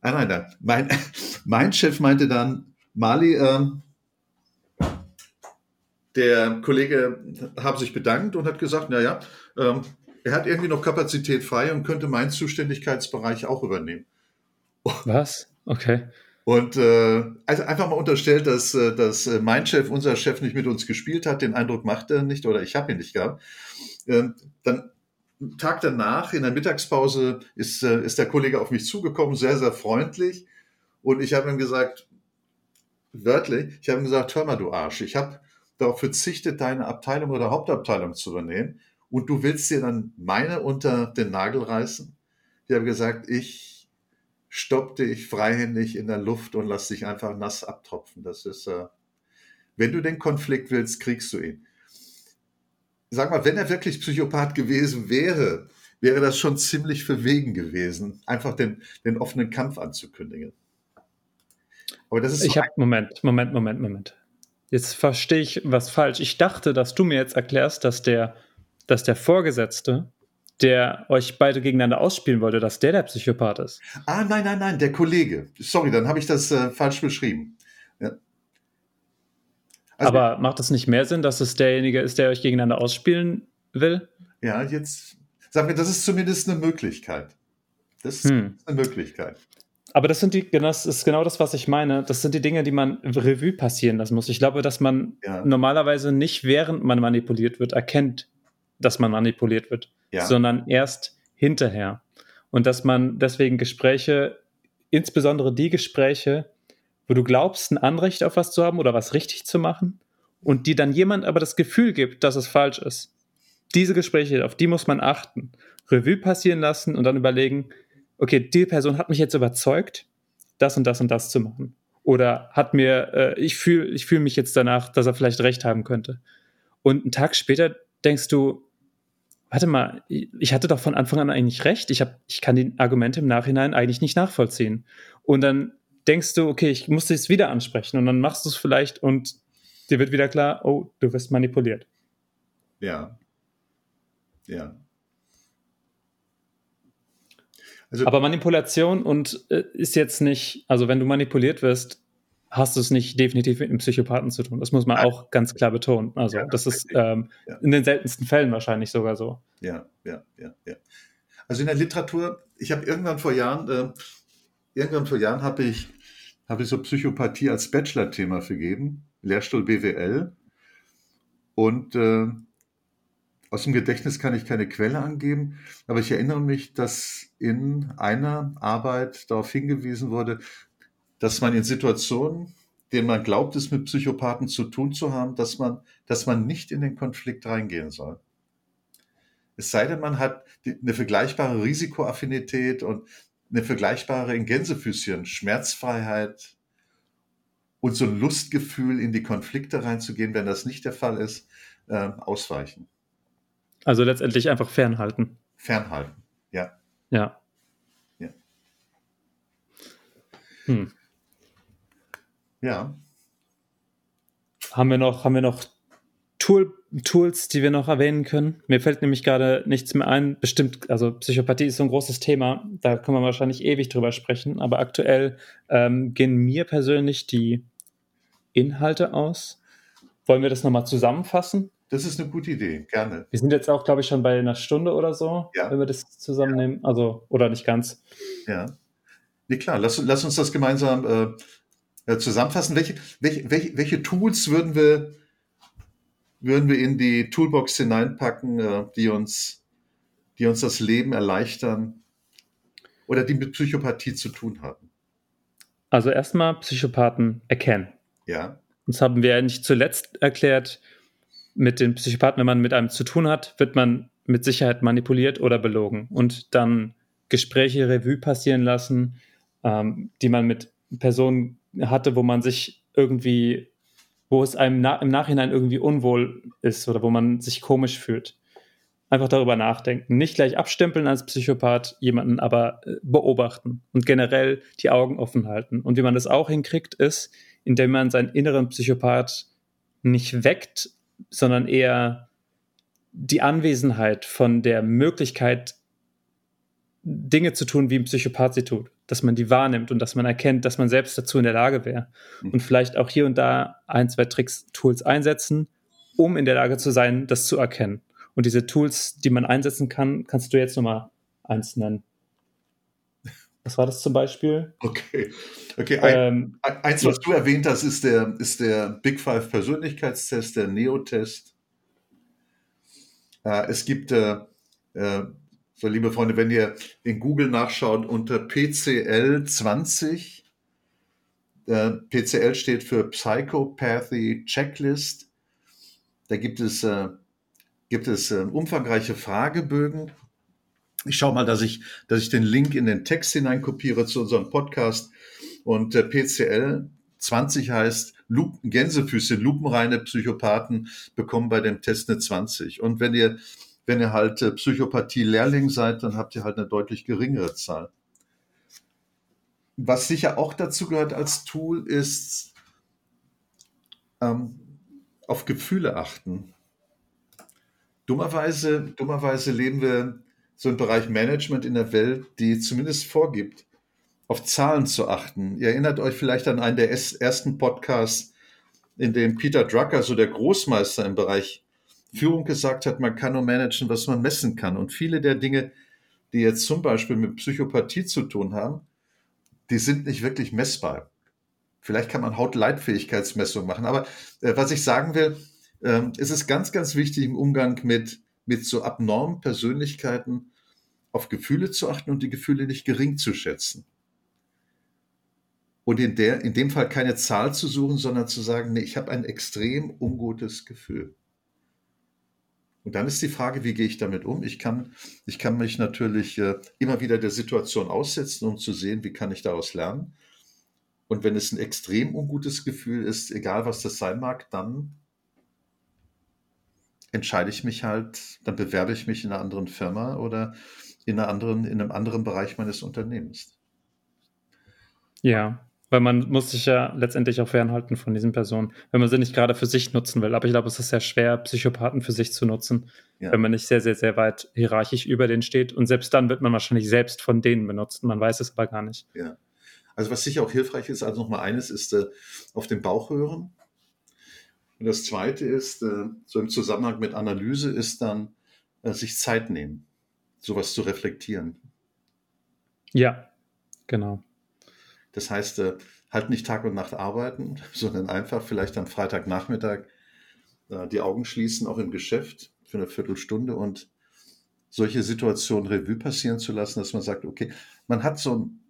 Ah, nein, nein. Mein, mein Chef meinte dann, Mali, äh, der Kollege habe sich bedankt und hat gesagt, naja, äh, er hat irgendwie noch Kapazität frei und könnte meinen Zuständigkeitsbereich auch übernehmen. Was? Okay. Und äh, also einfach mal unterstellt, dass, äh, dass äh, mein Chef, unser Chef nicht mit uns gespielt hat, den Eindruck macht er nicht oder ich habe ihn nicht gehabt. Äh, dann Tag danach, in der Mittagspause, ist, äh, ist der Kollege auf mich zugekommen, sehr, sehr freundlich. Und ich habe ihm gesagt, wörtlich, ich habe ihm gesagt, hör mal, du Arsch, ich habe darauf verzichtet, deine Abteilung oder Hauptabteilung zu übernehmen. Und du willst dir dann meine unter den Nagel reißen? Ich habe gesagt, ich stoppte ich freihändig in der Luft und lass dich einfach nass abtropfen. Das ist, äh, wenn du den Konflikt willst, kriegst du ihn. Sag mal, wenn er wirklich Psychopath gewesen wäre, wäre das schon ziemlich verwegen gewesen, einfach den, den offenen Kampf anzukündigen. Aber das ist. Ich habe Moment, Moment, Moment, Moment. Jetzt verstehe ich was falsch. Ich dachte, dass du mir jetzt erklärst, dass der, dass der Vorgesetzte der euch beide gegeneinander ausspielen wollte, dass der der Psychopath ist. Ah, nein, nein, nein, der Kollege. Sorry, dann habe ich das äh, falsch beschrieben. Ja. Also, Aber macht es nicht mehr Sinn, dass es derjenige ist, der euch gegeneinander ausspielen will? Ja, jetzt sagen wir, das ist zumindest eine Möglichkeit. Das ist hm. eine Möglichkeit. Aber das sind die, das ist genau das, was ich meine. Das sind die Dinge, die man Revue passieren lassen muss. Ich glaube, dass man ja. normalerweise nicht, während man manipuliert wird, erkennt, dass man manipuliert wird sondern erst hinterher. Und dass man deswegen Gespräche, insbesondere die Gespräche, wo du glaubst, ein Anrecht auf was zu haben oder was richtig zu machen und die dann jemand aber das Gefühl gibt, dass es falsch ist. Diese Gespräche, auf die muss man achten, Revue passieren lassen und dann überlegen, okay, die Person hat mich jetzt überzeugt, das und das und das zu machen. Oder hat mir, äh, ich fühle ich fühl mich jetzt danach, dass er vielleicht recht haben könnte. Und einen Tag später denkst du, warte mal, ich hatte doch von Anfang an eigentlich recht. Ich, hab, ich kann die Argumente im Nachhinein eigentlich nicht nachvollziehen. Und dann denkst du, okay, ich muss das wieder ansprechen und dann machst du es vielleicht und dir wird wieder klar, oh, du wirst manipuliert. Ja. Ja. Also, Aber Manipulation und äh, ist jetzt nicht, also wenn du manipuliert wirst, hast du es nicht definitiv mit einem Psychopathen zu tun. Das muss man auch ganz klar betonen. Also ja, das ist ähm, ja. in den seltensten Fällen wahrscheinlich sogar so. Ja, ja, ja, ja. Also in der Literatur, ich habe irgendwann vor Jahren, äh, irgendwann vor Jahren habe ich, habe ich so Psychopathie als Bachelor-Thema vergeben, Lehrstuhl BWL. Und äh, aus dem Gedächtnis kann ich keine Quelle angeben, aber ich erinnere mich, dass in einer Arbeit darauf hingewiesen wurde, dass man in Situationen, denen man glaubt, es mit Psychopathen zu tun zu haben, dass man, dass man nicht in den Konflikt reingehen soll. Es sei denn, man hat eine vergleichbare Risikoaffinität und eine vergleichbare in Gänsefüßchen Schmerzfreiheit und so ein Lustgefühl, in die Konflikte reinzugehen, wenn das nicht der Fall ist, äh, ausweichen. Also letztendlich einfach fernhalten. Fernhalten, ja. Ja. Ja. Hm. Ja. Haben wir noch, haben wir noch Tool, Tools, die wir noch erwähnen können? Mir fällt nämlich gerade nichts mehr ein. Bestimmt, also Psychopathie ist so ein großes Thema, da können wir wahrscheinlich ewig drüber sprechen, aber aktuell ähm, gehen mir persönlich die Inhalte aus. Wollen wir das nochmal zusammenfassen? Das ist eine gute Idee, gerne. Wir sind jetzt auch, glaube ich, schon bei einer Stunde oder so, ja. wenn wir das zusammennehmen. Ja. Also, oder nicht ganz. Ja. Nee, klar, lass, lass uns das gemeinsam äh, zusammenfassen. Welche, welche, welche, welche Tools würden wir, würden wir in die Toolbox hineinpacken, äh, die, uns, die uns das Leben erleichtern oder die mit Psychopathie zu tun haben? Also erstmal Psychopathen erkennen. Ja. Das haben wir ja nicht zuletzt erklärt mit den Psychopathen, wenn man mit einem zu tun hat, wird man mit Sicherheit manipuliert oder belogen und dann Gespräche Revue passieren lassen, ähm, die man mit Personen hatte, wo man sich irgendwie, wo es einem na im Nachhinein irgendwie unwohl ist oder wo man sich komisch fühlt. Einfach darüber nachdenken. Nicht gleich abstempeln als Psychopath, jemanden aber äh, beobachten und generell die Augen offen halten. Und wie man das auch hinkriegt, ist, indem man seinen inneren Psychopath nicht weckt, sondern eher die Anwesenheit von der Möglichkeit, Dinge zu tun, wie ein Psychopath sie tut. Dass man die wahrnimmt und dass man erkennt, dass man selbst dazu in der Lage wäre. Mhm. Und vielleicht auch hier und da ein, zwei Tricks, Tools einsetzen, um in der Lage zu sein, das zu erkennen. Und diese Tools, die man einsetzen kann, kannst du jetzt nochmal eins nennen. Was war das zum Beispiel? Okay. Okay, ein, ähm, eins, was du erwähnt hast, ist der, ist der Big Five Persönlichkeitstest, der Neo-Test. Äh, es gibt, äh, äh, so liebe Freunde, wenn ihr in Google nachschaut unter PCL 20, äh, PCL steht für Psychopathy Checklist. Da gibt es, äh, gibt es äh, umfangreiche Fragebögen ich schaue mal, dass ich, dass ich den Link in den Text hineinkopiere zu unserem Podcast. Und äh, PCL 20 heißt Lupen, Gänsefüße, lupenreine Psychopathen bekommen bei dem Test eine 20. Und wenn ihr, wenn ihr halt äh, Psychopathie-Lehrling seid, dann habt ihr halt eine deutlich geringere Zahl. Was sicher auch dazu gehört als Tool ist, ähm, auf Gefühle achten. Dummerweise, dummerweise leben wir so ein Bereich Management in der Welt, die zumindest vorgibt, auf Zahlen zu achten. Ihr erinnert euch vielleicht an einen der ersten Podcasts, in dem Peter Drucker, so der Großmeister im Bereich Führung, gesagt hat, man kann nur managen, was man messen kann. Und viele der Dinge, die jetzt zum Beispiel mit Psychopathie zu tun haben, die sind nicht wirklich messbar. Vielleicht kann man Hautleitfähigkeitsmessungen machen. Aber äh, was ich sagen will, äh, es ist ganz, ganz wichtig im Umgang mit, mit so abnormen Persönlichkeiten, auf Gefühle zu achten und die Gefühle nicht gering zu schätzen. Und in, der, in dem Fall keine Zahl zu suchen, sondern zu sagen, nee, ich habe ein extrem ungutes Gefühl. Und dann ist die Frage, wie gehe ich damit um? Ich kann, ich kann mich natürlich äh, immer wieder der Situation aussetzen, um zu sehen, wie kann ich daraus lernen. Und wenn es ein extrem ungutes Gefühl ist, egal was das sein mag, dann entscheide ich mich halt, dann bewerbe ich mich in einer anderen Firma oder in, einer anderen, in einem anderen Bereich meines Unternehmens. Ja, Weil man muss sich ja letztendlich auch fernhalten von diesen Personen, wenn man sie nicht gerade für sich nutzen will. Aber ich glaube, es ist sehr schwer, Psychopathen für sich zu nutzen, ja. wenn man nicht sehr, sehr, sehr weit hierarchisch über denen steht. Und selbst dann wird man wahrscheinlich selbst von denen benutzt. Man weiß es aber gar nicht. Ja. Also was sicher auch hilfreich ist, also nochmal eines ist äh, auf den Bauch hören. Und das zweite ist, äh, so im Zusammenhang mit Analyse, ist dann äh, sich Zeit nehmen, sowas zu reflektieren. Ja, genau. Das heißt, äh, halt nicht Tag und Nacht arbeiten, sondern einfach vielleicht am Freitagnachmittag äh, die Augen schließen, auch im Geschäft für eine Viertelstunde und solche Situationen Revue passieren zu lassen, dass man sagt, okay, man hat so ein,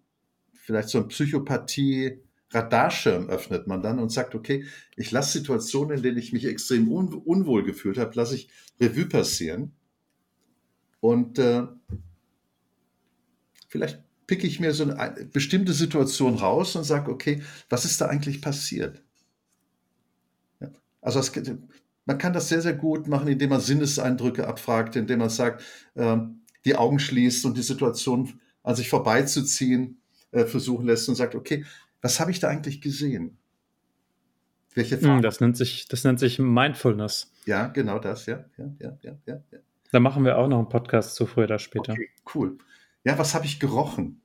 vielleicht so ein Psychopathie, Radarschirm öffnet man dann und sagt, okay, ich lasse Situationen, in denen ich mich extrem un unwohl gefühlt habe, lasse ich Revue passieren. Und äh, vielleicht picke ich mir so eine bestimmte Situation raus und sage, okay, was ist da eigentlich passiert? Ja, also es, man kann das sehr, sehr gut machen, indem man Sinneseindrücke abfragt, indem man sagt, äh, die Augen schließt und die Situation an sich vorbeizuziehen äh, versuchen lässt und sagt, okay, was habe ich da eigentlich gesehen? Welche hm, Farbe? Das nennt sich, das nennt sich Mindfulness. Ja, genau das, ja, ja, ja, ja, ja. Da machen wir auch noch einen Podcast zu früher oder später. Okay, cool. Ja, was habe ich gerochen?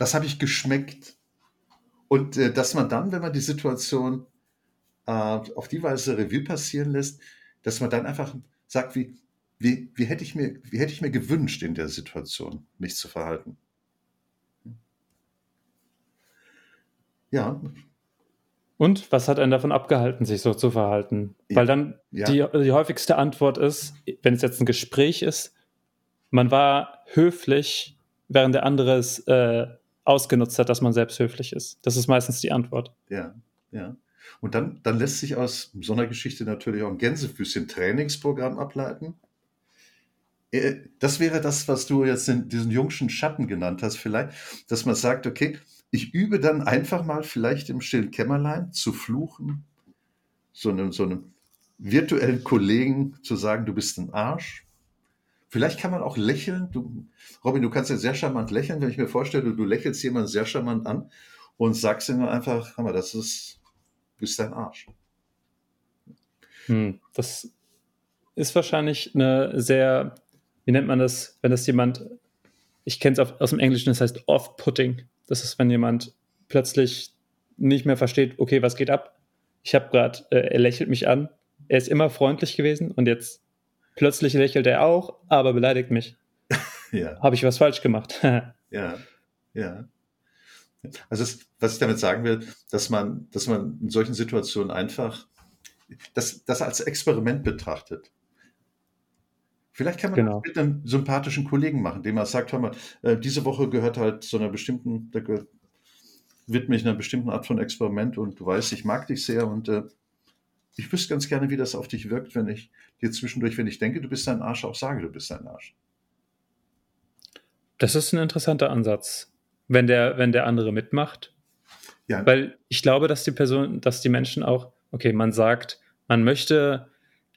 Was habe ich geschmeckt? Und äh, dass man dann, wenn man die Situation äh, auf die Weise Revue passieren lässt, dass man dann einfach sagt, wie, wie, wie, hätte ich mir, wie hätte ich mir gewünscht, in der Situation mich zu verhalten. Ja. Und was hat einen davon abgehalten, sich so zu verhalten? Weil dann ja. die, die häufigste Antwort ist, wenn es jetzt ein Gespräch ist, man war höflich, während der andere es äh, ausgenutzt hat, dass man selbst höflich ist. Das ist meistens die Antwort. Ja, ja. Und dann, dann lässt sich aus so einer Geschichte natürlich auch ein Gänsefüßchen-Trainingsprogramm ableiten. Äh, das wäre das, was du jetzt in diesen jungschen Schatten genannt hast, vielleicht, dass man sagt, okay, ich übe dann einfach mal vielleicht im stillen Kämmerlein zu fluchen, so einem, so einem virtuellen Kollegen zu sagen, du bist ein Arsch. Vielleicht kann man auch lächeln. Du, Robin, du kannst ja sehr charmant lächeln, wenn ich mir vorstelle, du lächelst jemanden sehr charmant an und sagst ihm einfach, mal, das ist, du bist ein Arsch. Hm, das ist wahrscheinlich eine sehr, wie nennt man das, wenn das jemand, ich kenne es aus dem Englischen, das heißt off-putting. Das ist, wenn jemand plötzlich nicht mehr versteht, okay, was geht ab? Ich habe gerade, äh, er lächelt mich an. Er ist immer freundlich gewesen und jetzt plötzlich lächelt er auch, aber beleidigt mich. ja. Habe ich was falsch gemacht? ja, ja. Also das, was ich damit sagen will, dass man, dass man in solchen Situationen einfach das, das als Experiment betrachtet. Vielleicht kann man genau. das mit einem sympathischen Kollegen machen, dem man sagt, hör mal, äh, diese Woche gehört halt zu einer bestimmten, da widme ich einer bestimmten Art von Experiment und du weißt, ich mag dich sehr und äh, ich wüsste ganz gerne, wie das auf dich wirkt, wenn ich dir zwischendurch, wenn ich denke, du bist ein Arsch, auch sage, du bist ein Arsch. Das ist ein interessanter Ansatz, wenn der, wenn der andere mitmacht. Ja. Weil ich glaube, dass die Person, dass die Menschen auch, okay, man sagt, man möchte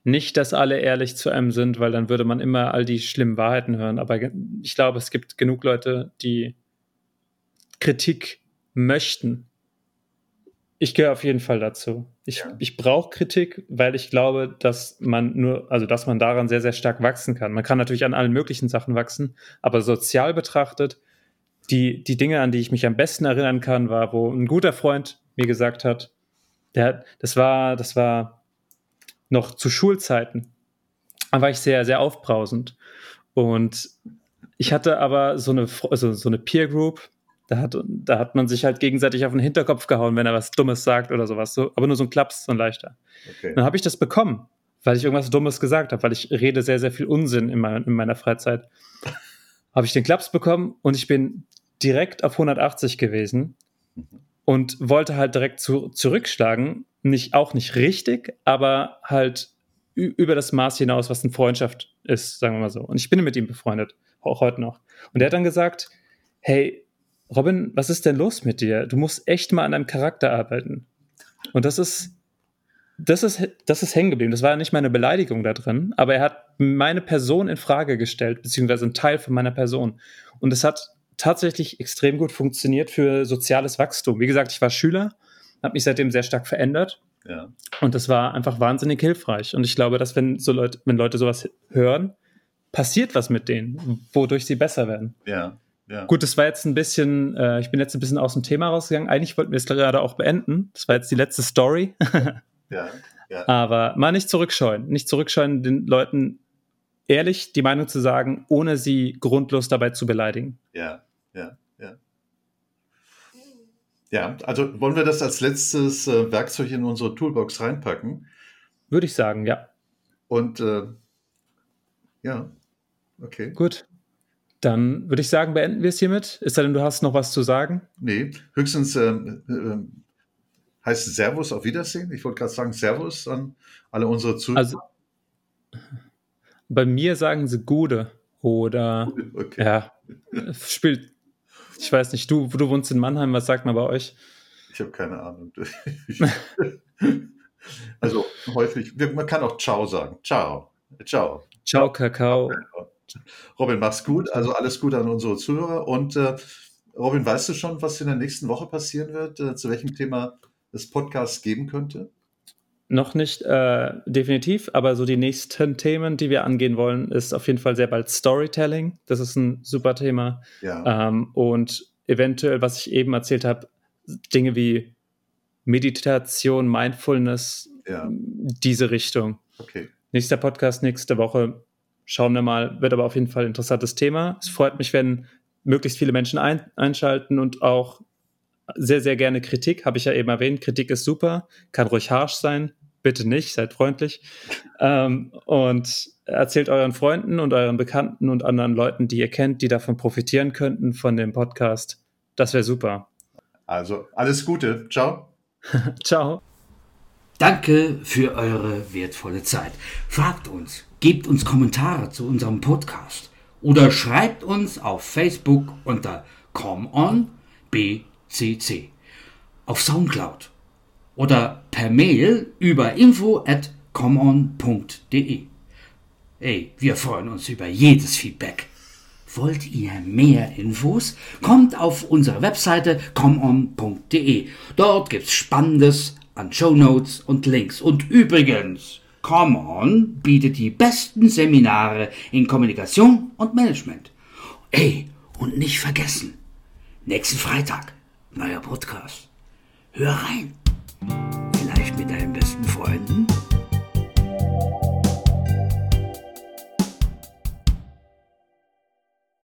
nicht, dass alle ehrlich zu einem sind, weil dann würde man immer all die schlimmen Wahrheiten hören. Aber ich glaube, es gibt genug Leute, die Kritik möchten. Ich gehöre auf jeden Fall dazu. Ich, ich brauche Kritik, weil ich glaube, dass man nur, also dass man daran sehr, sehr stark wachsen kann. Man kann natürlich an allen möglichen Sachen wachsen, aber sozial betrachtet, die, die Dinge, an die ich mich am besten erinnern kann, war, wo ein guter Freund mir gesagt hat, der, das war, das war noch zu Schulzeiten, da war ich sehr, sehr aufbrausend. Und ich hatte aber so eine, also so eine Peer Group, da hat, da hat man sich halt gegenseitig auf den Hinterkopf gehauen, wenn er was Dummes sagt oder sowas. So, aber nur so ein Klaps, so ein leichter. Okay. Dann habe ich das bekommen, weil ich irgendwas Dummes gesagt habe, weil ich rede sehr, sehr viel Unsinn in, mein, in meiner Freizeit. habe ich den Klaps bekommen und ich bin direkt auf 180 gewesen und wollte halt direkt zu, zurückschlagen nicht, auch nicht richtig, aber halt über das Maß hinaus, was eine Freundschaft ist, sagen wir mal so. Und ich bin mit ihm befreundet, auch heute noch. Und er hat dann gesagt, hey, Robin, was ist denn los mit dir? Du musst echt mal an deinem Charakter arbeiten. Und das ist, das ist, das ist hängen geblieben. Das war ja nicht meine Beleidigung da drin, aber er hat meine Person in Frage gestellt, beziehungsweise einen Teil von meiner Person. Und es hat tatsächlich extrem gut funktioniert für soziales Wachstum. Wie gesagt, ich war Schüler, habe mich seitdem sehr stark verändert. Ja. Und das war einfach wahnsinnig hilfreich. Und ich glaube, dass wenn so Leute, wenn Leute sowas hören, passiert was mit denen, wodurch sie besser werden. Ja. Ja. Gut, das war jetzt ein bisschen, äh, ich bin jetzt ein bisschen aus dem Thema rausgegangen. Eigentlich wollten wir es gerade auch beenden. Das war jetzt die letzte Story. ja, ja. Aber mal nicht zurückscheuen. Nicht zurückscheuen, den Leuten ehrlich die Meinung zu sagen, ohne sie grundlos dabei zu beleidigen. Ja, ja, ja. Ja, also wollen wir das als letztes äh, Werkzeug in unsere Toolbox reinpacken? Würde ich sagen, ja. Und äh, ja, okay. Gut. Dann würde ich sagen, beenden wir es hiermit. Ist denn, du hast noch was zu sagen? Nee, höchstens äh, äh, heißt Servus auf Wiedersehen. Ich wollte gerade sagen Servus an alle unsere Zuhörer. Also, bei mir sagen sie Gude oder okay. ja, spielt. Ich weiß nicht, du, du wohnst in Mannheim, was sagt man bei euch? Ich habe keine Ahnung. also häufig, man kann auch Ciao sagen. Ciao. Ciao. Ciao, Kakao. Robin, mach's gut. Also alles Gute an unsere Zuhörer. Und äh, Robin, weißt du schon, was in der nächsten Woche passieren wird? Äh, zu welchem Thema es Podcasts geben könnte? Noch nicht äh, definitiv, aber so die nächsten Themen, die wir angehen wollen, ist auf jeden Fall sehr bald Storytelling. Das ist ein super Thema. Ja. Ähm, und eventuell, was ich eben erzählt habe, Dinge wie Meditation, Mindfulness, ja. diese Richtung. Okay. Nächster Podcast nächste Woche Schauen wir mal, wird aber auf jeden Fall ein interessantes Thema. Es freut mich, wenn möglichst viele Menschen ein, einschalten und auch sehr, sehr gerne Kritik, habe ich ja eben erwähnt. Kritik ist super, kann ruhig harsh sein, bitte nicht, seid freundlich. Ähm, und erzählt euren Freunden und euren Bekannten und anderen Leuten, die ihr kennt, die davon profitieren könnten, von dem Podcast. Das wäre super. Also, alles Gute. Ciao. Ciao. Danke für eure wertvolle Zeit. Fragt uns, gebt uns Kommentare zu unserem Podcast oder schreibt uns auf Facebook unter ComeOnBCC, auf Soundcloud oder per Mail über info at comeon.de. Ey, wir freuen uns über jedes Feedback. Wollt ihr mehr Infos? Kommt auf unsere Webseite comeon.de. Dort gibt's Spannendes an Show Notes und Links. Und übrigens, Come On bietet die besten Seminare in Kommunikation und Management. Ey, und nicht vergessen, nächsten Freitag, neuer Podcast. Hör rein. Vielleicht mit deinen besten Freunden